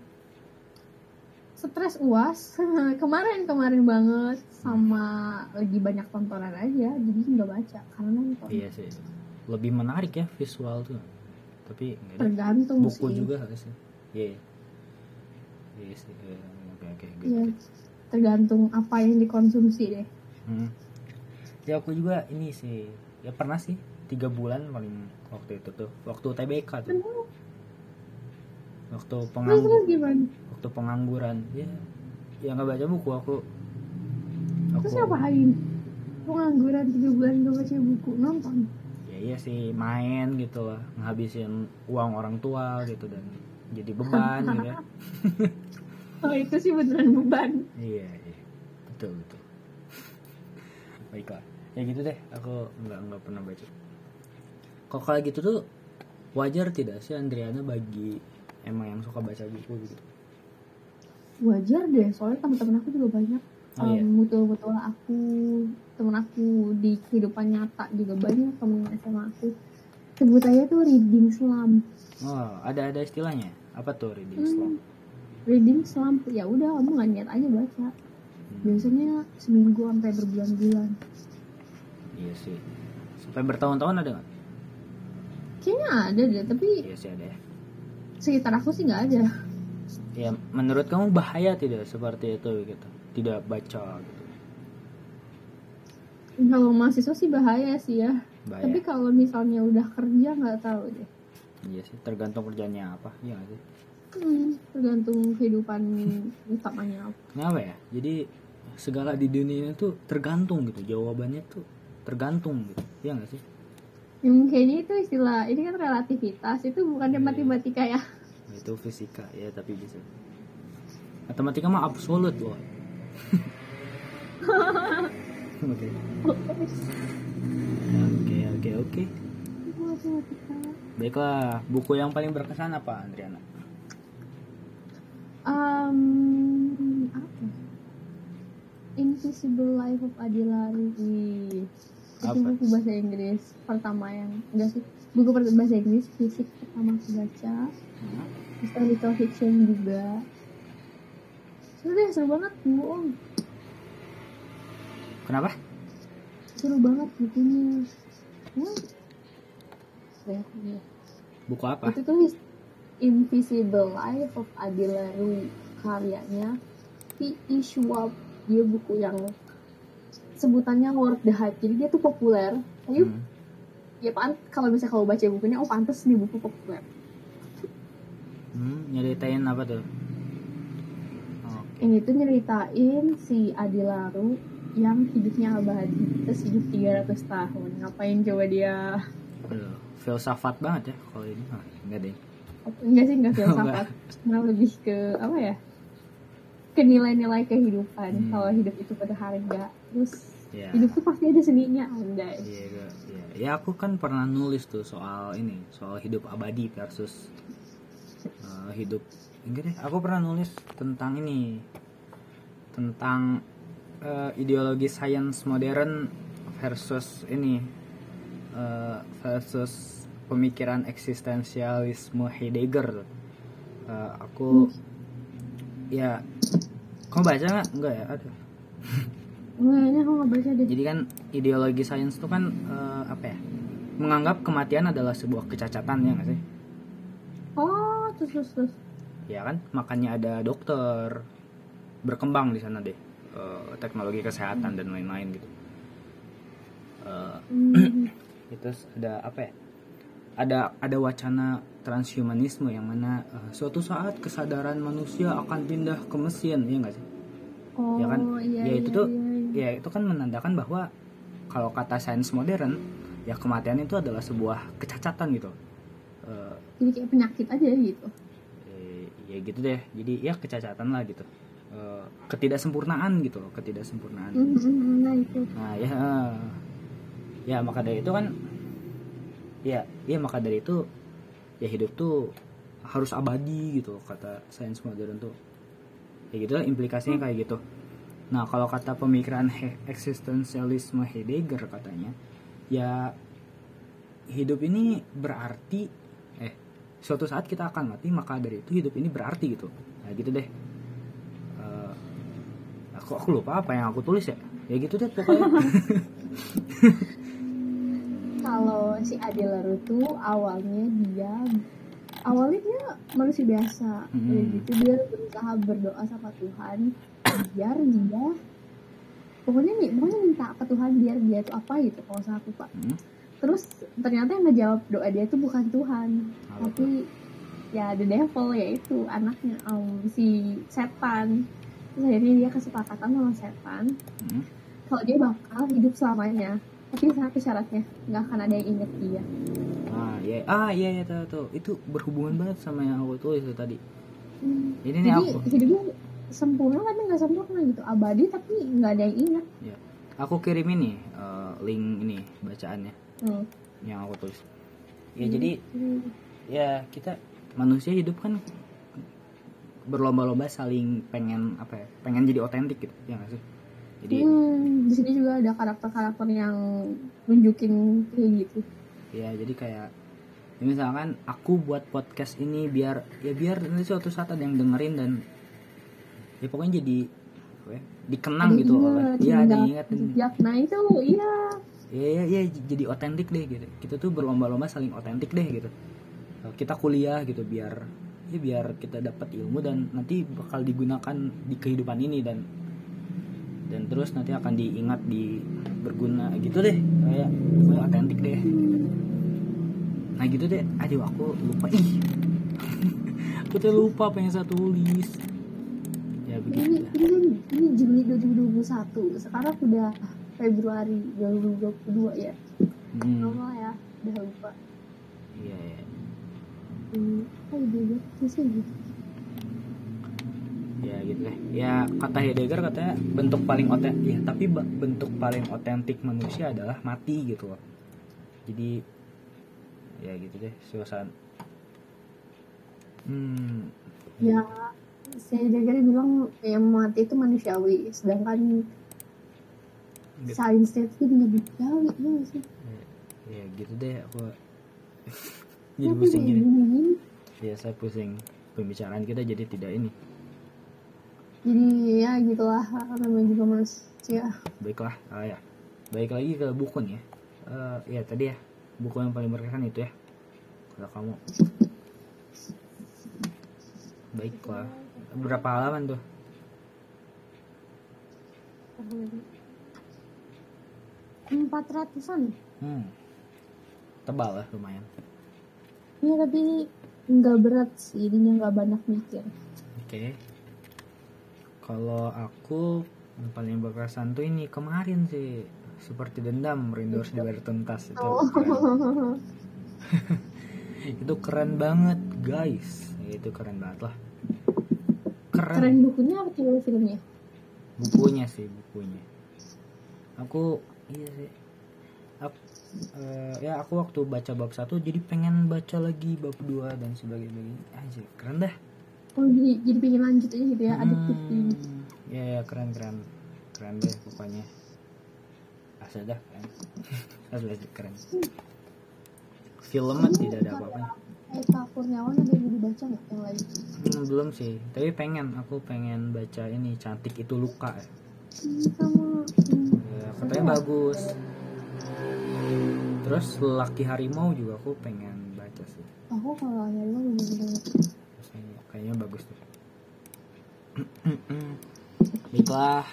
Stres uas kemarin kemarin banget sama lagi banyak tontonan aja jadi nggak baca karena nonton. iya sih lebih menarik ya visual tuh tapi Tergantung buku sih. juga harus sih iya iya sih Eh, oke oke good, Iya, good. tergantung apa yang dikonsumsi deh. Hmm. ya aku juga ini sih ya pernah sih tiga bulan paling waktu itu tuh. Waktu TBK tuh. Waktu Terus penganggur terus gimana? waktu pengangguran. Ya ya nggak baca buku aku. Aku Terus ngapain? Pengangguran tiga bulan gak baca buku nonton. ya iya sih main gitu lah. Ngabisin uang orang tua gitu dan jadi beban gitu ya Oh itu sih beneran beban. iya iya. Betul betul. Baiklah. Ya gitu deh. Aku nggak nggak pernah baca kok kayak gitu tuh wajar tidak sih Andriana bagi emang yang suka baca buku gitu Wajar deh, soalnya teman-teman aku juga banyak. Oh, iya. Um, mutul-mutul aku, temen aku di kehidupan nyata juga banyak temen SMA aku. Sebut aja tuh reading slump. oh ada ada istilahnya apa tuh reading Hmm. slump Reading slump ya udah kamu nggak niat aja baca. Hmm, Biasanya seminggu sampai berbulan-bulan. iya sih sampai bertahun-tahun ada nggak Kayaknya ada deh, tapi iya sih ada ya. sekitar aku sih nggak ada. ya menurut kamu bahaya tidak seperti itu gitu? Tidak baca gitu? Kalau mahasiswa sih bahaya sih ya. bahaya. Tapi kalau misalnya udah kerja nggak tahu deh. iya sih tergantung kerjanya apa. Iya nggak sih? Hmm, tergantung kehidupan utamanya apa. kenapa ya? Jadi segala di dunia itu tergantung gitu. Jawabannya tuh tergantung gitu. Iya nggak sih Yang kayaknya itu istilah ini kan relativitas itu bukan Iya. matematika ya. itu fisika ya tapi bisa matematika mah absolut loh oke oke oke oke Matematika. baiklah buku yang paling berkesan apa Andriana Um, apa? Invisible Life of Adilari. Apa? buku bahasa Inggris pertama yang enggak sih buku bahasa Inggris fisik pertama aku baca. Historical fiction juga. Seru deh, seru banget bohong. kenapa Seru banget bukunya. Lihat. buku apa Itu tulis Invisible Life of Adila Rui karyanya P.E. Schwab dia buku yang sebutannya worth the hype. Jadi dia tuh populer. Tapi Hmm. ya pan kalau misalnya kalau baca bukunya oh pantas nih buku populer. Hmm, nyeritain apa tuh? Oh, ini tuh nyeritain si Adilaru yang hidupnya abadi terus hidup 300 tahun. Ngapain coba dia? Aduh, filsafat banget ya kalau ini. Ah, enggak deh. enggak sih enggak filsafat. Nah lebih ke apa ya? Ke nilai-nilai kehidupan. Hmm. kalau hidup itu berharga terus Ya. hidup tuh pasti ada seninya andai Iya, iya. Ya aku kan pernah nulis tuh soal ini, soal hidup abadi versus uh, hidup enggak deh. Aku pernah nulis tentang ini, tentang uh, ideologi sains modern versus ini uh, versus pemikiran eksistensialisme Heidegger. Uh, aku ya, kamu baca nggak? Enggak ya, ada. Kayaknya aku nggak baca deh. Jadi kan ideologi sains itu kan eh, apa ya? Menganggap kematian adalah sebuah kecacatan ya nggak sih? Oh, terus terus terus. Ya kan, makanya ada dokter berkembang di sana deh, Eh, teknologi kesehatan dan lain-lain gitu. Hmm. itu ada apa ya? Ada ada wacana transhumanisme yang mana eh, suatu saat kesadaran manusia akan pindah ke mesin, ya nggak sih? Oh, ya kan? iya, ya itu iya, tuh iya. Ya itu kan menandakan bahwa kalau kata sains modern ya kematian itu adalah sebuah kecacatan gitu. Eh, Jadi kayak penyakit aja gitu. eh, ya gitu deh. Jadi ya kecacatan lah gitu. Eh, ketidaksempurnaan gitu loh ketidaksempurnaan. Hmm, hmm, hmm, Nah itu. nah ya ya maka dari itu kan ya ya maka dari itu ya hidup tuh harus abadi gitu kata sains modern tuh. Ya gitu lah implikasinya kayak gitu nah kalau kata pemikiran he- eksistensialisme Heidegger katanya ya hidup ini berarti eh suatu saat kita akan mati maka dari itu hidup ini berarti gitu. Ya gitu deh. Eh, aku aku lupa apa yang aku tulis ya. Ya gitu deh pokoknya. Kalau si Adilaru tuh awalnya dia awalnya dia manusia biasa. Hmm. Gitu. Dia berusaha berdoa sama Tuhan biar dia pokoknya nih pokoknya minta ke Tuhan biar dia tuh apa gitu kalau saya lupa. Hmm, Terus ternyata yang ngejawab doa dia tuh bukan Tuhan, tuh? tapi ya the devil yaitu anaknya um, si setan. Terus akhirnya dia kesepakatan sama setan Hmm. kalau dia bakal hidup selamanya tapi satu syaratnya nggak akan ada yang inget dia ah iya ah iya iya tahu tahu itu berhubungan banget sama yang aku tulis tadi ini nih jadi aku hidupnya sempurna tapi nggak sempurna gitu. Abadi tapi nggak ada yang inget ya aku kirim ini eh, link ini bacaannya. Hmm. yang aku tulis. Ya jadi Hmm. ya kita manusia hidup kan berlomba-lomba saling pengen apa ya pengen jadi otentik gitu ya sih? Jadi Hmm, di sini juga ada karakter-karakter yang nunjukin kayak gitu. Ya jadi kayak ya misalkan aku buat podcast ini biar ya biar nanti suatu saat ada yang dengerin dan ya pokoknya jadi ya, dikenang Ada gitu ingat, oleh ya jejak, diingat jejak. nah itu iya. Ya ya ya j- jadi otentik deh gitu. Kita tuh berlomba-lomba saling otentik deh gitu. Eh, kita kuliah gitu biar ya biar kita dapat ilmu dan nanti bakal digunakan di kehidupan ini dan dan terus nanti akan diingat di berguna gitu deh. Kayak kayak otentik deh. Nah gitu deh. Aduh aku lupa. Ih. Aku tuh lupa saya tulis. ya begitu ini ini kan ini Juni 2021 sekarang udah Februari 2022 ya? Hmm, normal ya? Udah lupa. Iya iya. Hmm. oh iya bisa gitu ya? Gitu deh. Ya kata Heidegger katanya bentuk paling otentik ya tapi bentuk paling otentik manusia adalah mati gitu loh. Jadi ya gitu deh suasana. Hmm. Ya saya dengar bilang yang mati itu manusiawi sedangkan Gitu. sains itu tidak manusiawi ya sih? Ya gitu deh aku jadi Tapi pusing gini. ya saya pusing. Pembicaraan kita jadi tidak ini. Jadi ya gitulah namanya juga manusia. Baiklah ah, ya. Baik lagi ke buku nih ya. Eh, ya tadi ya. Buku yang paling berkesan itu ya. Kalau kamu. Baiklah berapa halaman tuh empat ratusan Hmm. Tebal lah lumayan. ya tapi nggak berat sih ininya nggak banyak mikir Oke. Kalau aku yang paling berkesan tuh ini kemarin sih seperti dendam rindu harus dibayar tuntas itu Oh. keren. itu keren banget guys itu keren banget lah keren, keren. Bukunya apa tuh filmnya? Bukunya sih bukunya. Aku iya sih. Ap- eh, ya aku waktu baca bab satu jadi pengen baca lagi bab dua dan sebagainya. Aja keren dah. Oh jadi jadi pengen lanjut aja gitu ya adiktif Hmm, ya, ya keren keren. Keren deh pokoknya. Asal dah keren. Asal keren. Filmnya tidak ada apa-apa Eka Kurniawan ada yang dibaca nggak yang lain? Hmm, belum sih. Tapi pengen aku pengen baca ini cantik itu luka. Ya. Hmm, sama hmm, Ya, katanya bagus. Terus laki harimau juga aku pengen baca sih. Aku kalau lo belum Terus kayaknya, bagus tuh baiklah.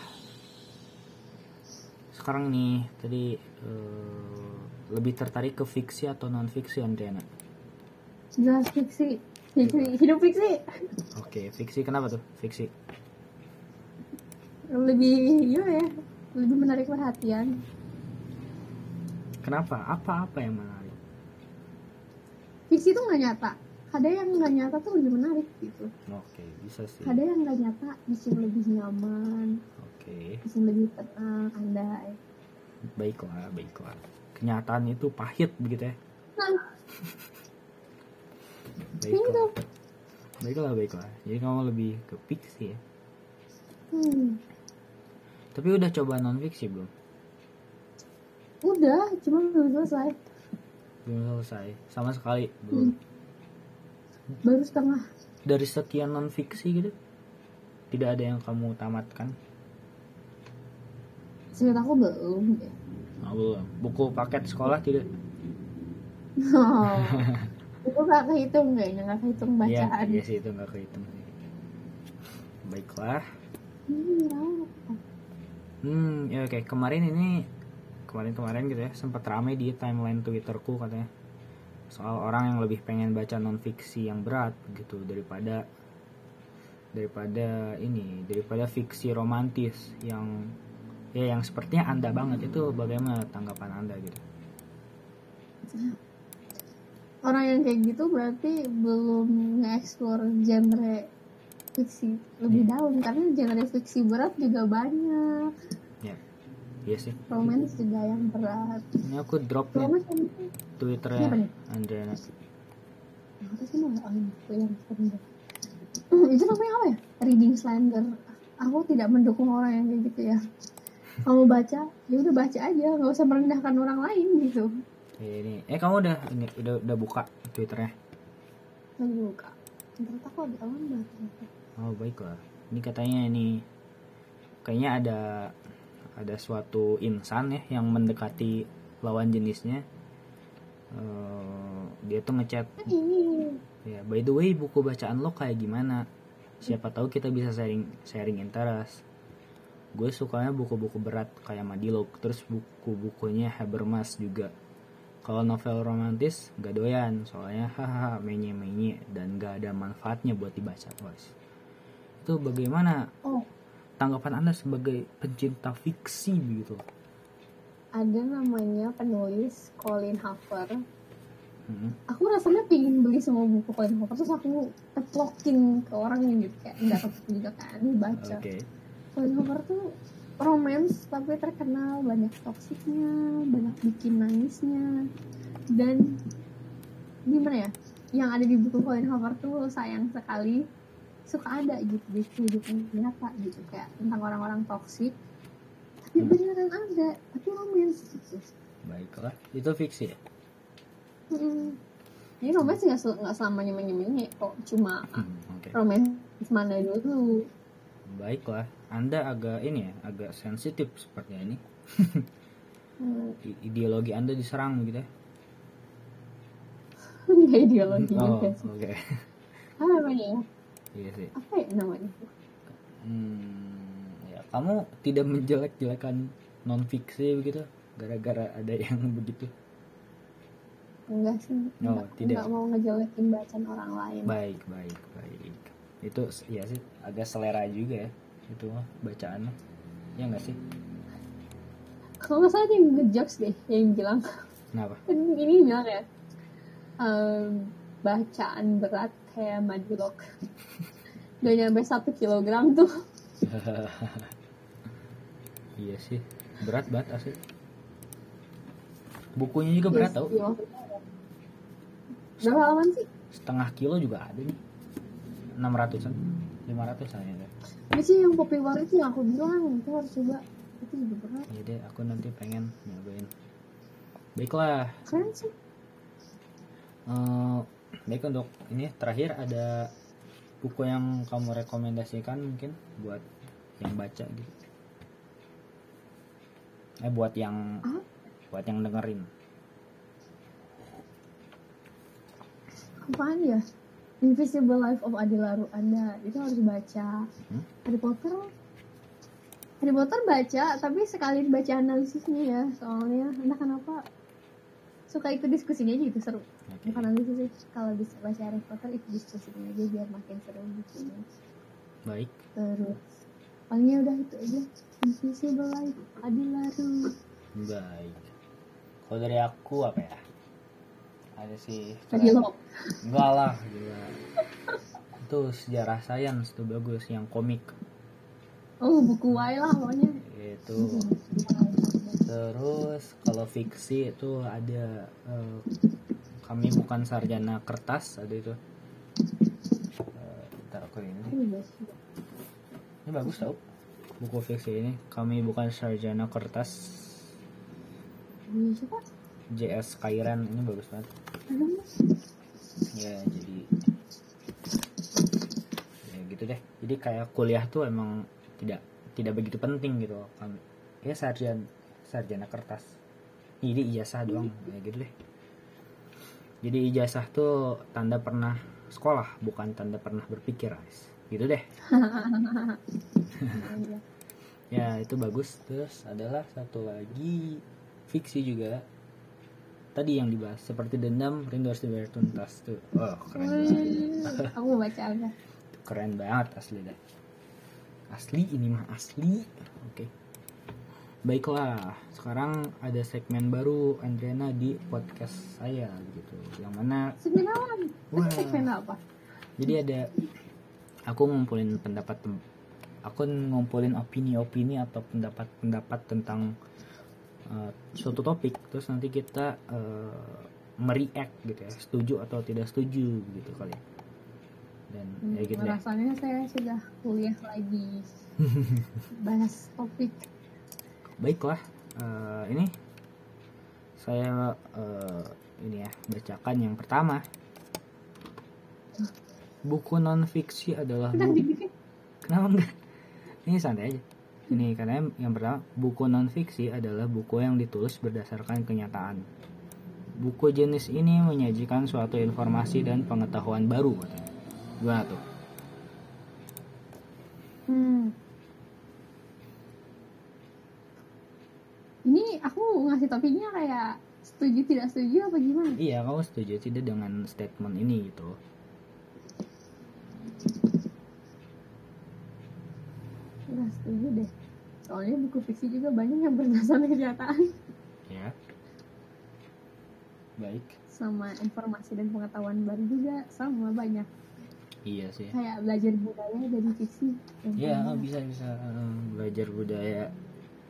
Sekarang nih tadi eh, lebih tertarik ke fiksi atau non fiksi Andriana jelas fiksi fiksi hidup fiksi oke fiksi kenapa tuh? Fiksi lebih gimana ya? Lebih menarik perhatian. Kenapa? Apa apa yang menarik? Fiksi itu nggak nyata. Ada yang nggak nyata tuh lebih menarik gitu. Oke bisa sih. Ada yang nggak nyata bikin lebih nyaman. Oke. Bikin lebih tenang andai. Baiklah baiklah. Kenyataan itu pahit begitu ya. Nah baiklah baiklah baiklah jadi kamu lebih ke fiksi ya. Hmm. tapi udah coba non fiksi belum? Udah cuma belum selesai. Belum selesai. Sama sekali belum. Baru setengah. Dari sekian non fiksi gitu tidak ada yang kamu tamatkan? Seingat aku belum. Ya oh, belum. Buku paket sekolah tidak? Oh. itu nggak kehitung kayaknya nggak kehitung Iya, bacaan. iya sih itu nggak kehitung. Baiklah. Hmm, hmm ya oke. Kemarin ini kemarin-kemarin gitu ya sempat ramai di timeline twitterku katanya. Soal orang yang lebih pengen baca non fiksi yang berat gitu. Daripada daripada ini daripada fiksi romantis yang ya yang sepertinya anda banget. Itu bagaimana tanggapan anda gitu orang yang kayak gitu berarti belum nge-explore genre fiksi lebih Iya. dalam karena genre fiksi berat juga banyak. Ya iya sih. Romance juga yang berat. Ini aku drop nih. Yang itu twitternya nih? Andriana apa sih nama itu yang itu namanya apa ya? Reading slender. Aku tidak mendukung orang yang kayak gitu ya. Kamu baca ya udah baca aja. Nggak usah merendahkan orang lain gitu ini eh kamu udah ini udah udah buka twitternya lagi buka ternyata aku lambat ternyata. Oh baiklah. Ini katanya ini kayaknya ada ada suatu insan ya yang mendekati lawan jenisnya. Eh, dia tuh ngechat ya by the way buku bacaan lo kayak gimana? Siapa tahu kita bisa sharing sharing interest. Gue sukanya buku-buku berat kayak Madilog, terus buku-bukunya Habermas juga. Kalau novel romantis gak doyan, soalnya hahaha menye-menye dan gak ada manfaatnya buat dibaca, guys. Itu bagaimana oh tanggapan Anda sebagai pencinta fiksi begitu? ada namanya penulis Colin Hoover Hmm. aku rasanya pingin beli semua buku Colin Hoover terus aku teplokin ke orang yang gitu kayak nggak kepet juga kan baca Oke. Colin Hoover tuh romance tapi terkenal banyak toksiknya banyak bikin nangisnya dan gimana ya yang ada di buku Colin Hoover tuh sayang sekali suka ada gitu di kehidupan nyata gitu kayak tentang orang-orang toksik tapi Hmm. beneran ada tapi romance gitu Baiklah, itu fiksi ya? Hmm. Ini romance nggak sel- nggak selamanya menye kok cuma Hmm, Oke. romance mana dulu Baiklah, Anda agak ini ya, agak sensitif sepertinya ini. Hmm, Ideologi Anda diserang gitu ya? nggak ideologi Oh, juga sih oke. apa namanya ya Iya sih. apa ya namanya Hmm, ya, kamu tidak menjelek-jelekan non fiksi begitu? gara-gara ada yang begitu enggak sih Oh, enggak, tidak. enggak mau ngejelekin bacaan orang lain baik baik baik itu ya sih agak selera juga ya itu mah bacaan mah. ya nggak sih? Kalau nggak salah yang ngejokes deh yang bilang. Kenapa? Ini bilang ya ehm, bacaan berat kayak madulok udah nyampe satu kilogram tuh. Iya sih berat banget asli. Bukunya juga berat tau. Iya. berapa halaman sih? Setengah kilo juga ada nih 600an 500 an ya deh. ini sih yang populer itu yang aku bilang itu harus coba. Itu juga berat ya deh aku nanti pengen nyobain. Baiklah. Keren sih. Eh, baik untuk ini terakhir ada buku yang kamu rekomendasikan mungkin buat yang baca gitu? Eh buat yang Ah? buat yang dengerin. Apaan ya Invisible Life of Adilaru Anda itu harus baca. Hmm? Harry Potter? Harry Potter baca tapi sekali baca analisisnya ya soalnya. Entah kenapa. Suka ikut diskusinya aja gitu seru. Oke. bukan analisis sih. Kalau bisa baca Harry Potter ikut diskusinya aja biar makin seru gitu. Baik. Terus palingnya udah itu aja. Invisible Life Adilaru baik. Kalau dari aku apa ya ada sih Adilok enggak lah gila. Itu sejarah sains tuh bagus yang komik. Oh buku Y lah pokoknya. Itu terus kalau fiksi itu ada eh, kami bukan sarjana kertas ada itu. Eh, ntar aku ini. Ini bagus tau buku fiksi ini. Kami bukan sarjana kertas. Ini siapa? JS Kairan ini bagus banget? Ya jadi. Ya gitu deh. Jadi kayak kuliah tuh emang tidak tidak begitu penting gitu. Kami ya sarjana sarjana kertas. Jadi ijazah doang ya gitu deh. Jadi ijazah tuh tanda pernah sekolah bukan tanda pernah berpikir guys. Gitu deh. Ya itu bagus. Terus adalah satu lagi fiksi juga tadi yang dibahas seperti dendam rindu harus dibayar tuntas tuh oh keren banget Aku mau baca apa? keren banget asli deh asli ini mah asli oke baiklah sekarang ada segmen baru Andriana di podcast saya gitu yang mana Segmen apa? Wah. Segmen apa? jadi ada aku ngumpulin pendapat aku ngumpulin opini-opini atau pendapat-pendapat tentang uh, suatu topik terus nanti kita uh, mereact gitu ya setuju atau tidak setuju gitu kali ya. dan Hmm, ya gitu rasanya saya sudah kuliah lagi. Bahas topik. Baiklah eh, ini saya eh, ini ya bacakan yang pertama. Buku non fiksi adalah buku kenapa enggak? Ini santai aja ini karena yang- pertama buku non fiksi adalah buku yang ditulis berdasarkan kenyataan buku jenis ini menyajikan suatu informasi dan pengetahuan baru katanya gimana tuh hmm. Ini aku ngasih topiknya kayak setuju tidak setuju apa gimana? iya kamu setuju tidak dengan statement ini gitu Nggak setuju deh. Soalnya buku fiksi juga banyak yang berdasarkan kenyataan ya baik sama informasi dan pengetahuan baru juga sama banyak. iya sih Kayak belajar budaya dari fiksi. Ya banyak. bisa bisa eh, belajar budaya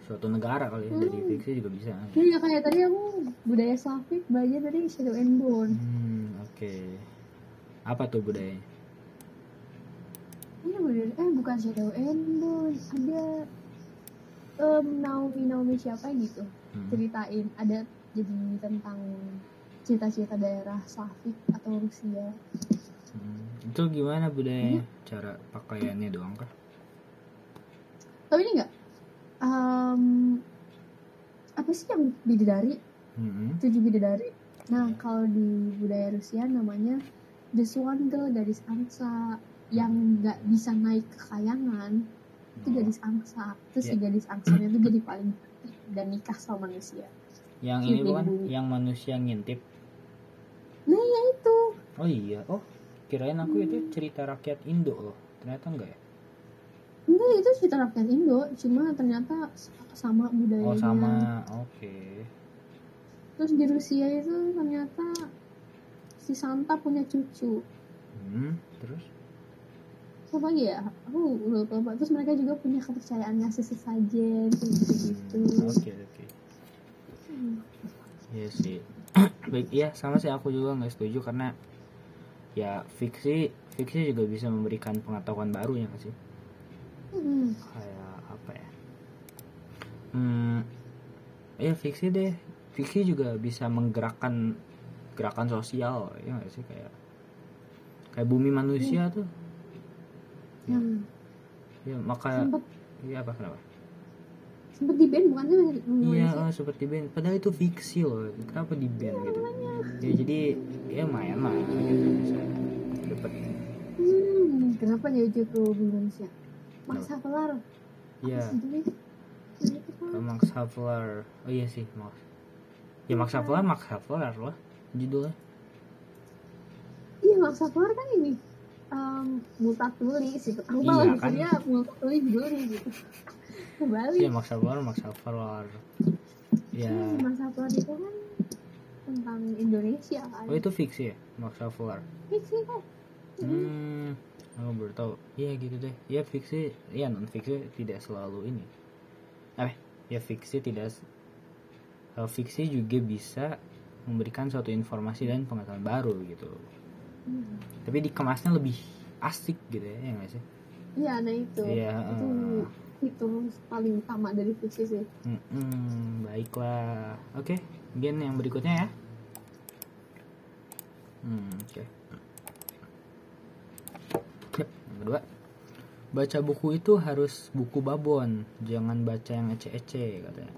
suatu negara kali ya dari Hmm. fiksi juga bisa. Iya kayak tadi aku budaya Slavik belajar dari Shadow and Bone. Hmm oke. Apa tuh budayanya? Ini budaya eh bukan Shadow and Bone, ada em, Naomi Naomi siapa gitu Hmm. ceritain ada jadi tentang cerita-cerita daerah Slavik atau Rusia. Hmm, Itu gimana budayanya? Cara pakaiannya doang kah? Tapi ini enggak em, apa sih yang bidadari? Hmm. Tujuh bidadari. Nah kalau di budaya Rusia namanya the swan girl gadis angsa yang nggak bisa naik ke kayangan itu Oh, gadis angsa. Terus Ya. si gadis angsanya itu jadi paling dan nikah sama manusia. Yang Hidup ini bukan? yang manusia ngintip? Nah ya itu. Oh iya oh kirain aku itu cerita rakyat Indo loh. Ternyata enggak ya? Enggak itu cerita rakyat Indo. Cuma ternyata sama budayanya. Oh sama oke. Terus di Rusia itu ternyata si Santa punya cucu. Hmm, terus apa lagi ya aku lupa lupa terus mereka juga punya kepercayaan ngasih sesajen gitu gitu Hmm, oke oke Iya sih. Baik, iya sama sih aku juga nggak setuju karena ya fiksi fiksi juga bisa memberikan pengetahuan baru ya sih? Hmm. Kayak apa ya? Hmm, ya fiksi deh. Fiksi juga bisa menggerakkan gerakan sosial ya nggak sih kayak kayak bumi manusia tuh. Ya, Hmm. ya maka sempet iya apa kenapa? sempet di band bukan sih Iya, oh, seperti band. Padahal itu fiksi loh. Kenapa di band gitu? Ya jadi ya lumayan lah gitu bisa dapat. Hmm, kenapa dia ke Indonesia? Max Havelaar. Iya? Max Havelaar. Oh iya sih, Max. Ya Max Havelaar, Max Havelaar lah judulnya. Iya Max Havelaar kan ini um, multatuli sih. Aku Iya, malah kan? mikirnya multatuli judulnya gitu. Kembali. Iya Max Havelaar, Max Havelaar. Ya. Hmm, Max Havelaar itu kan tentang Indonesia kan. Oh itu fiksi ya, Max Havelaar. Fiksi kok. Hmm, aku baru tahu. Iya gitu deh. Ya fiksi, ya non fiksi tidak selalu ini. Eh, ya fiksi tidak eh, fiksi juga bisa memberikan suatu informasi dan pengetahuan baru gitu. Hmm. Tapi dikemasnya lebih asik gitu ya, ya nggak sih? Iya, nah itu. Iya, Itu eh. itu paling utama dari fiksi sih. Mm-mm, baiklah. Oke, gen yang berikutnya ya. Hmm, oke. Yep, yang kedua. Baca buku itu harus buku babon, jangan baca yang ece-ece katanya.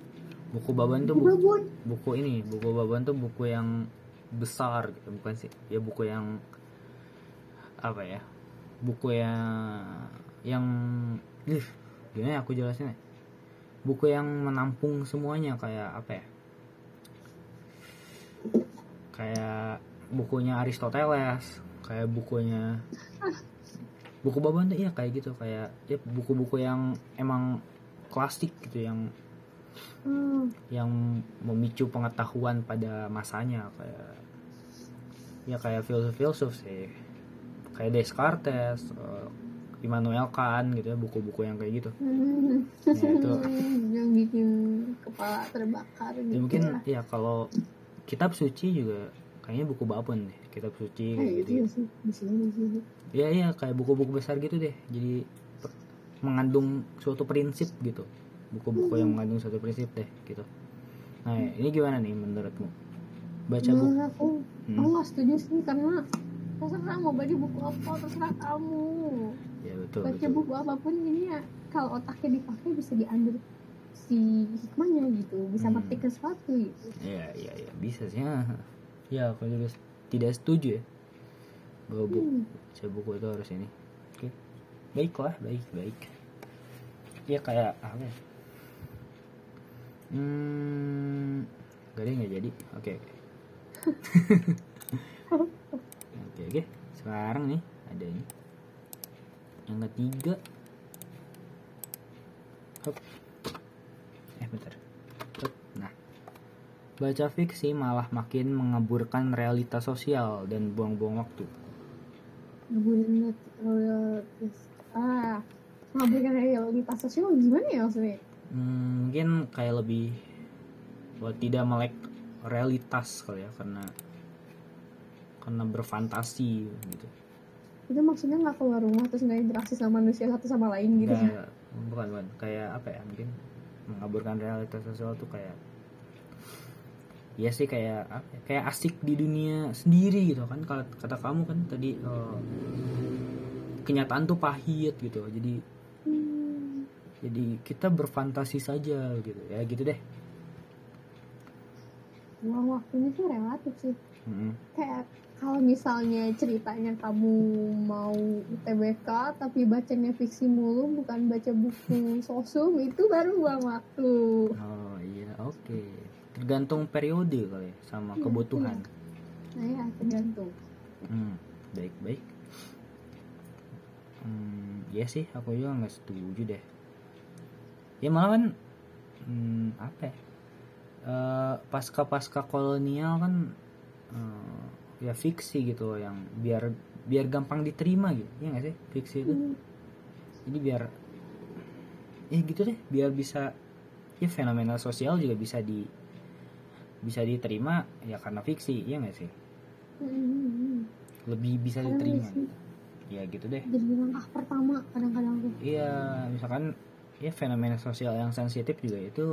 Buku babon tuh buku, Babon. buku ini, buku babon tuh buku yang besar gitu, bukan sih? Ya buku yang apa ya? Buku yang yang ih, gimana ya aku jelasin ya? Buku yang menampung semuanya kayak apa ya? Kayak bukunya Aristoteles, kayak bukunya buku babon tuh iya kayak gitu kayak ya buku-buku yang emang klasik gitu yang Hmm. yang memicu pengetahuan pada masanya kayak ya kayak filsuf-filsuf sih kayak Descartes, eh, Immanuel Kant gitu ya buku-buku yang kayak gitu. Hmm. Ya, itu. yang bikin kepala terbakar gitu. Ya, mungkin lah. ya kalau kitab suci juga kayaknya buku babon deh kitab suci kayak Eh, gitu. iya sini di sini. Ya iya kayak buku-buku besar gitu deh. Jadi mengandung suatu prinsip gitu. Buku-buku yang mengandung suatu prinsip deh gitu. Nah, ini gimana nih menurutmu? Baca buku aku Hmm. aku nggak setuju sih karena terserah mau baca buku apa terserah kamu. Ya betul. baca betul. buku apa pun ini ya kalau otaknya dipakai bisa diambil si hikmahnya gitu, bisa Hmm. metik sesuatu gitu. Iya, iya, iya, bisa sih. Ya, ya aku juga tidak setuju ya. Bahwa buku, Hmm. baca buku itu harus ini. Oke. Baiklah, baik, baik. Ya kayak apa ya? Hmm, gak ada yang nggak jadi. Oke, oke. Oke, oke. Sekarang nih ada ini. Yang ketiga. Hop. Eh, bentar. Hop. Nah, baca fiksi malah makin mengaburkan realitas sosial dan buang-buang waktu. Ah realitas sosial gimana ya maksudnya? Hmm, mungkin kayak lebih buat tidak melek realitas kali ya karena karena berfantasi gitu. Itu maksudnya nggak keluar rumah terus nggak interaksi sama manusia satu sama lain gitu. Nggak, bukan bukan kayak apa ya mungkin mengaburkan realitas sosial tuh kayak ya sih kayak ya, kayak asik di dunia sendiri gitu kan kalau kata kamu kan tadi eh, kenyataan tuh pahit gitu jadi Hmm. jadi kita berfantasi saja gitu ya gitu deh Uang waktunya sih relatif sih. Mm-mm. Kayak kalau misalnya ceritanya kamu mau UTBK tapi bacanya fiksi mulu bukan baca buku sosum itu baru buang waktu. oh iya oke tergantung periode kali ya, sama Iya, kebutuhan nah ya tergantung Hmm, baik baik. Hmm, ya sih, aku juga nggak setuju deh. Ya malah kan, hmm, apa ya? Eh, pasca-pasca kolonial kan, eh, ya fiksi gitu loh, yang biar biar gampang diterima gitu, ya nggak sih fiksi itu. Hmm, Jadi biar, ya gitu deh, biar bisa, ya fenomena sosial juga bisa di bisa diterima ya karena fiksi, ya nggak sih? hmm. Lebih bisa Karena diterima. sih, Ya gitu deh. jadi langkah pertama kadang-kadang tuh Iya, misalkan ya fenomena sosial yang sensitif juga itu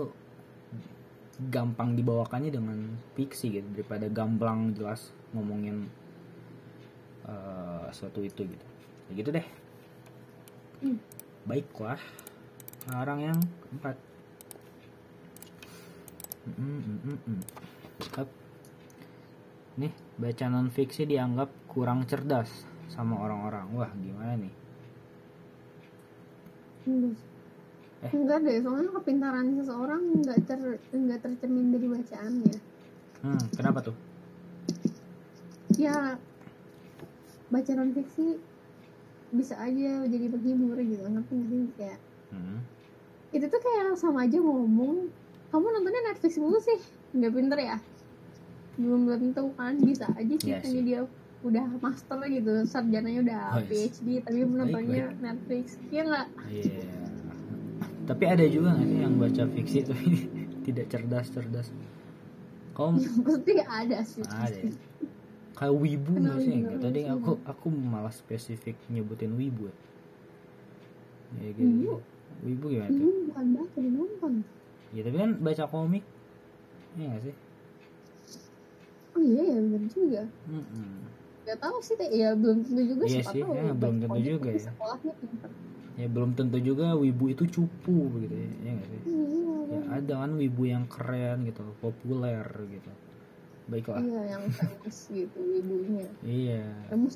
gampang dibawakannya dengan fiksi gitu daripada gamblang jelas ngomongin eh, suatu itu gitu. Ya gitu deh. Hmm. Baiklah. Orang yang keempat. Mm, mm, mm, mm. Hup. Nih, baca non fiksi dianggap kurang cerdas sama orang-orang. Wah, gimana nih? Enggak. Eh. Enggak deh, soalnya kepintaran seseorang enggak ter enggak tercermin dari bacaannya. Hmm, kenapa tuh? Ya baca non fiksi bisa aja jadi penghibur gitu, ngerti nggak sih kayak Hmm. itu tuh kayak sama aja ngomong kamu nontonnya Netflix mulu sih nggak pinter ya belum tentu kan bisa aja sih Iya sih. dia udah master gitu sarjananya udah Oh, iya. PhD tapi nontonnya Netflix ya nggak Iya. Tapi ada juga nggak sih yang baca fiksi tapi tidak cerdas-cerdas? Kamu pasti ada sih ada ya? Kayak wibu nggak sih? juga, Nggak tadi aku aku malah spesifik nyebutin wibu. Ya, ya gitu. Wibu? Wibu gimana tuh? bukan baca nonton Ya tapi kan baca komik. Iya nggak sih? oh iya ya benar juga Mm-mm. nggak tahu sih teh ya belum tentu juga Iya sih, tahu ya, baca belum tentu juga ya. sekolahnya pinter Ya belum tentu juga wibu itu cupu gitu ya. Iya nggak sih? Ya ada kan wibu yang keren gitu, populer gitu. Baiklah. iya yang famous gitu ibunya Iya. kamu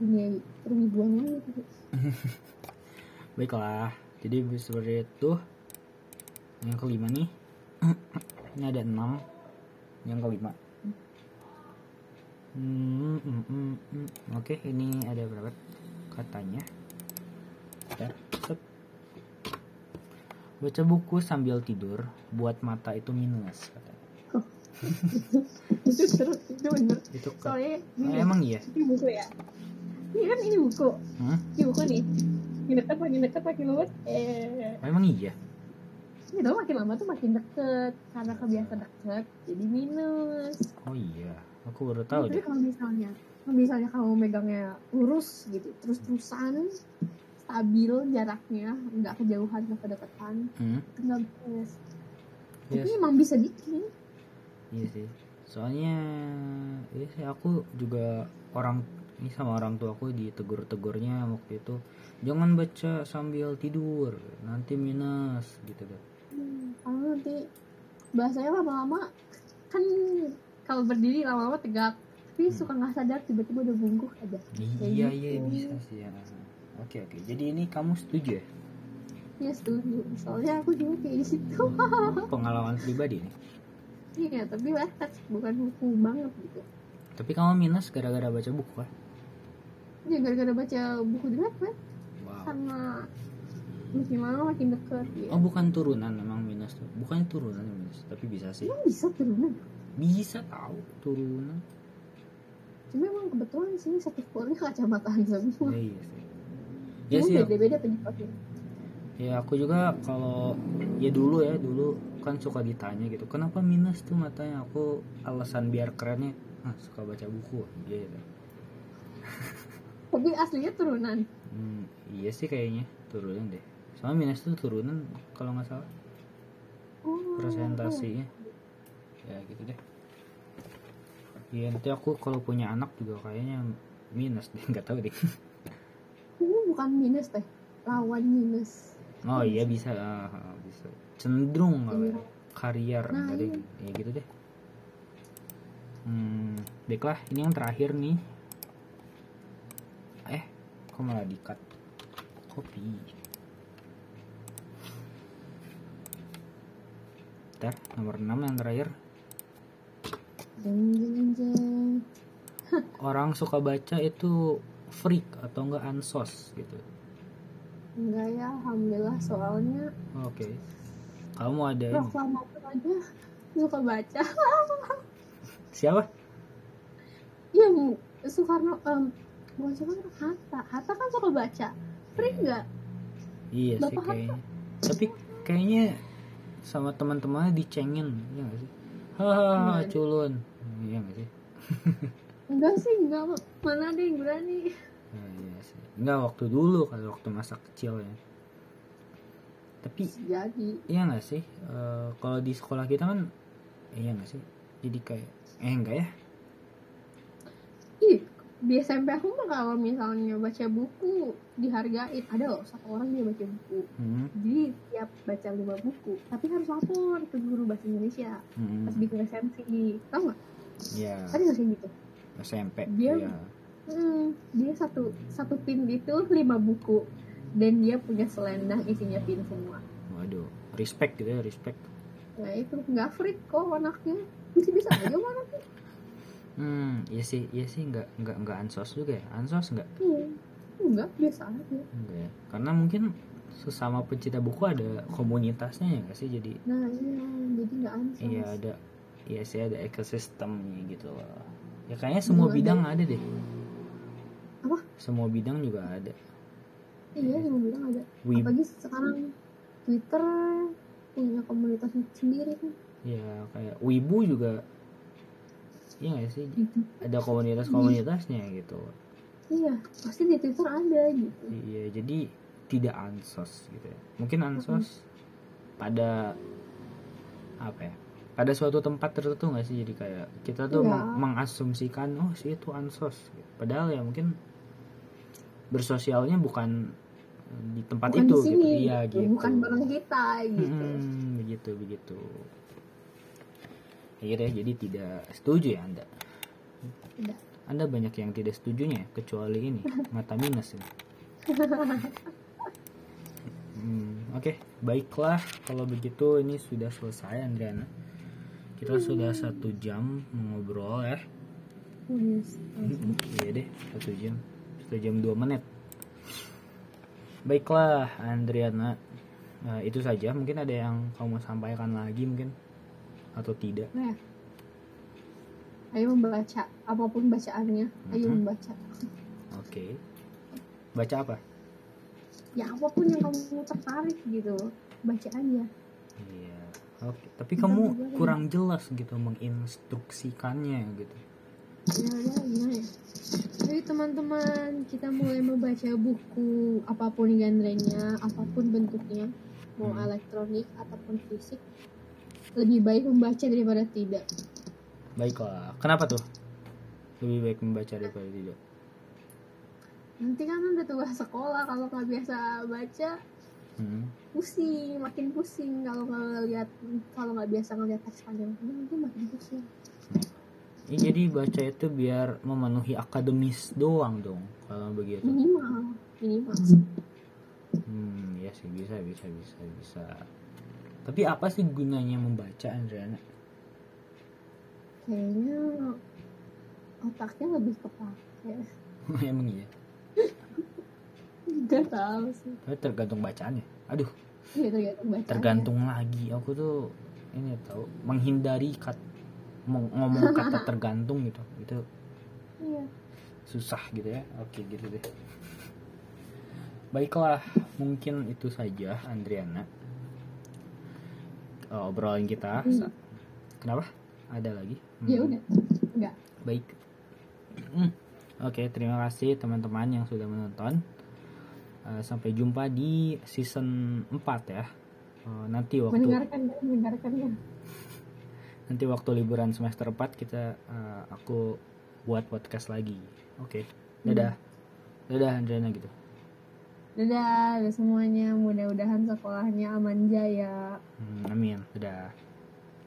dunia perwibuan gitu. Baiklah, jadi seperti itu. Yang kelima nih, ini ada enam. Yang kelima. Hmm, hmm, hmm, hmm. Oke, ini ada berapa katanya? Ya. Baca buku sambil tidur buat mata itu minus katanya. itu terus itu bener Itu soalnya Ah, gini, emang iya. ini buku ya ini kan ini buku Hmm? ini buku nih makin dekat makin dekat makin luas eh Oh, emang iya. ini tuh makin lama tuh makin deket karena kebiasa deket jadi minus Oh iya, aku baru tahu deh. kalau misalnya kalau misalnya kamu megangnya lurus gitu terus terusan stabil jaraknya nggak kejauhan nggak kedekatan Hmm? nggak Yes. tapi emang bisa bikin Iya sih. Soalnya iya sih aku juga orang ini sama orang tua aku ditegur-tegurnya waktu itu jangan baca sambil tidur nanti minus gitu deh. Hmm, kalau nanti bahasanya lama-lama kan kalau berdiri lama-lama tegak tapi Hmm. suka nggak sadar tiba-tiba udah bungkuk aja Iya gitu. iya bisa sih ya. Oke oke. Jadi ini kamu setuju ya? ya setuju soalnya aku juga kayak di situ Pengalaman pribadi nih. iya tapi batas bukan buku banget gitu Tapi kamu minus gara-gara baca buku kan? ya gara-gara baca buku di kan Wow. sama makin lama makin deket ya Oh bukan turunan memang minus tuh. Bukan turunan minus, tapi bisa sih. emang bisa turunan Bisa tahu turunan. cuma emang kebetulan sih satu keluarga kacamataan semua Ya, iya sih. Ya Cuma sih. beda-beda penyebabnya Ya aku juga kalau ya dulu ya dulu kan suka ditanya gitu kenapa minus tuh matanya aku alasan biar kerennya ah, suka baca buku gitu. tapi aslinya turunan Hmm, iya sih kayaknya turunan deh. Soalnya minus tuh turunan kalau nggak salah oh presentasinya. Ya gitu deh. Iya nanti aku kalau punya anak juga kayaknya minus deh nggak tahu deh. bukan minus teh lawan minus Oh iya bisa ah, ah, bisa cenderung ya. Iya. karier Nah, tadi ya gitu deh. Hmm, baiklah ini yang terakhir nih. Eh, kok malah di-cut? Kopi. Bentar, nomor 6 yang terakhir. Jeng jeng jeng. Orang suka baca itu freak atau enggak ansos gitu. Enggak ya, alhamdulillah soalnya Oke. Kamu ada proklamator aja suka baca. Siapa? Iya, Soekarno em bukan Soekarno Hatta. Hatta kan suka baca. Free nggak? Iya sih Bapak kayaknya. Tapi kayaknya sama teman-temannya dicengin, ya nggak sih? Hahaha, Iya. culun. Iya nggak sih? Enggak sih, enggak. Mana ada yang berani? Ya, iya sih. Enggak waktu dulu kalau waktu masa kecil ya. Tapi Jadi, iya nggak sih? Eh, kalau di sekolah kita kan iya nggak sih? Jadi kayak eh enggak ya? ih, di SMP aku mah kalau misalnya baca buku dihargain. Ada loh satu orang dia baca buku. Hmm, Jadi tiap baca lima buku, tapi harus lapor ke guru bahasa Indonesia hmm, pas bikin resensi. Tahu nggak? ya Ada nggak kayak gitu? SMP. Dia- ya. Hmm, dia satu satu pin gitu lima buku dan dia punya selendang isinya pin semua. Waduh, respect gitu ya, respect. Nah itu nggak freak kok anaknya bisa bisa aja anaknya. Hmm, iya sih, iya sih nggak nggak nggak ansos juga ya. Ansos nggak? Iya, enggak biasa aja. Enggak ya. Karena mungkin sesama pencinta buku ada komunitasnya ya nggak sih? Jadi Nah iya, jadi nggak ansos. iya ada iya sih ada ekosistemnya gitu loh. Ya kayaknya semua Belum ada. bidang ada deh. Apa? Semua bidang juga ada. Iya, yang bilang ada. Wib, Apalagi sekarang Twitter punya komunitasnya sendiri kan. ya kayak Wibu juga Iya nggak sih? Gitu. Ada komunitas-komunitasnya gitu. Iya, pasti di Twitter ada gitu. Iya, jadi tidak ansos gitu ya. Mungkin ansos pada apa ya? Pada suatu tempat tertentu nggak sih? Jadi kayak kita tuh Iya. meng- mengasumsikan oh sih itu ansos. Padahal ya mungkin bersosialnya bukan di tempat Bukan itu di sini, gitu. Iya gitu. bukan barang kita gitu. Mm-mm, begitu begitu. Akhirnya jadi tidak setuju ya Anda. Tidak. Anda banyak yang tidak setujunya kecuali ini mata minus ini. Hmm, Oke, baiklah kalau begitu ini sudah selesai Andriana. Kita sudah satu jam ngobrol ya. Yes. Iya deh, satu jam, satu jam dua menit. Baiklah Andriana, Nah, itu saja. Mungkin ada yang kamu sampaikan lagi mungkin atau tidak? Nah, ayo membaca apa pun bacaannya, ayo Mhm. membaca. Oke. Baca apa? Ya apa pun yang kamu tertarik gitu, baca aja. Oke. Tapi kamu kan. kurang jelas gitu menginstruksikannya gitu. Ya gimana ya? Jadi teman-teman, kita mulai membaca buku apa pun genrenya, apa pun bentuknya, mau Hmm. elektronik ataupun fisik. Lebih baik membaca daripada tidak. Baiklah. Kenapa tuh? Lebih baik membaca daripada tidak. Nanti kan udah tugas sekolah kalau nggak biasa baca Hmm. Pusing, makin pusing kalau nggak lihat kalau nggak biasa ngeliat teks panjang nanti makin pusing. Ya, jadi baca itu biar memenuhi akademis doang dong kalau begitu. Minimal, minimal. Hmm, ya sih bisa bisa bisa bisa. Tapi apa sih gunanya membaca Andriana? Kayaknya otaknya lebih kepake. Emang iya. Gak tahu sih. Tapi tergantung bacaannya. Aduh, Iya tergantung baca. tergantung lagi. Aku tuh ini tahu menghindari kat ngom- ngomong kata tergantung gitu. Itu Iya. susah gitu ya. Oke gitu deh. Baiklah, mungkin itu saja Andriana. Oh, obrolan kita. Hmm. Kenapa? Ada lagi? Ya Hmm. udah. Enggak. Baik. Hmm. Oke, terima kasih teman-teman yang sudah menonton. Eh, sampai jumpa di season 4 ya. Eh, nanti waktu Mendengarkan, mendengarkan ya. nanti waktu liburan semester 4 kita eh, aku buat podcast lagi. Oke. Dadah. Dadah Andriana gitu. Dadah, dadah semuanya. Mudah-mudahan sekolahnya aman jaya. Hmm, amin. Dadah.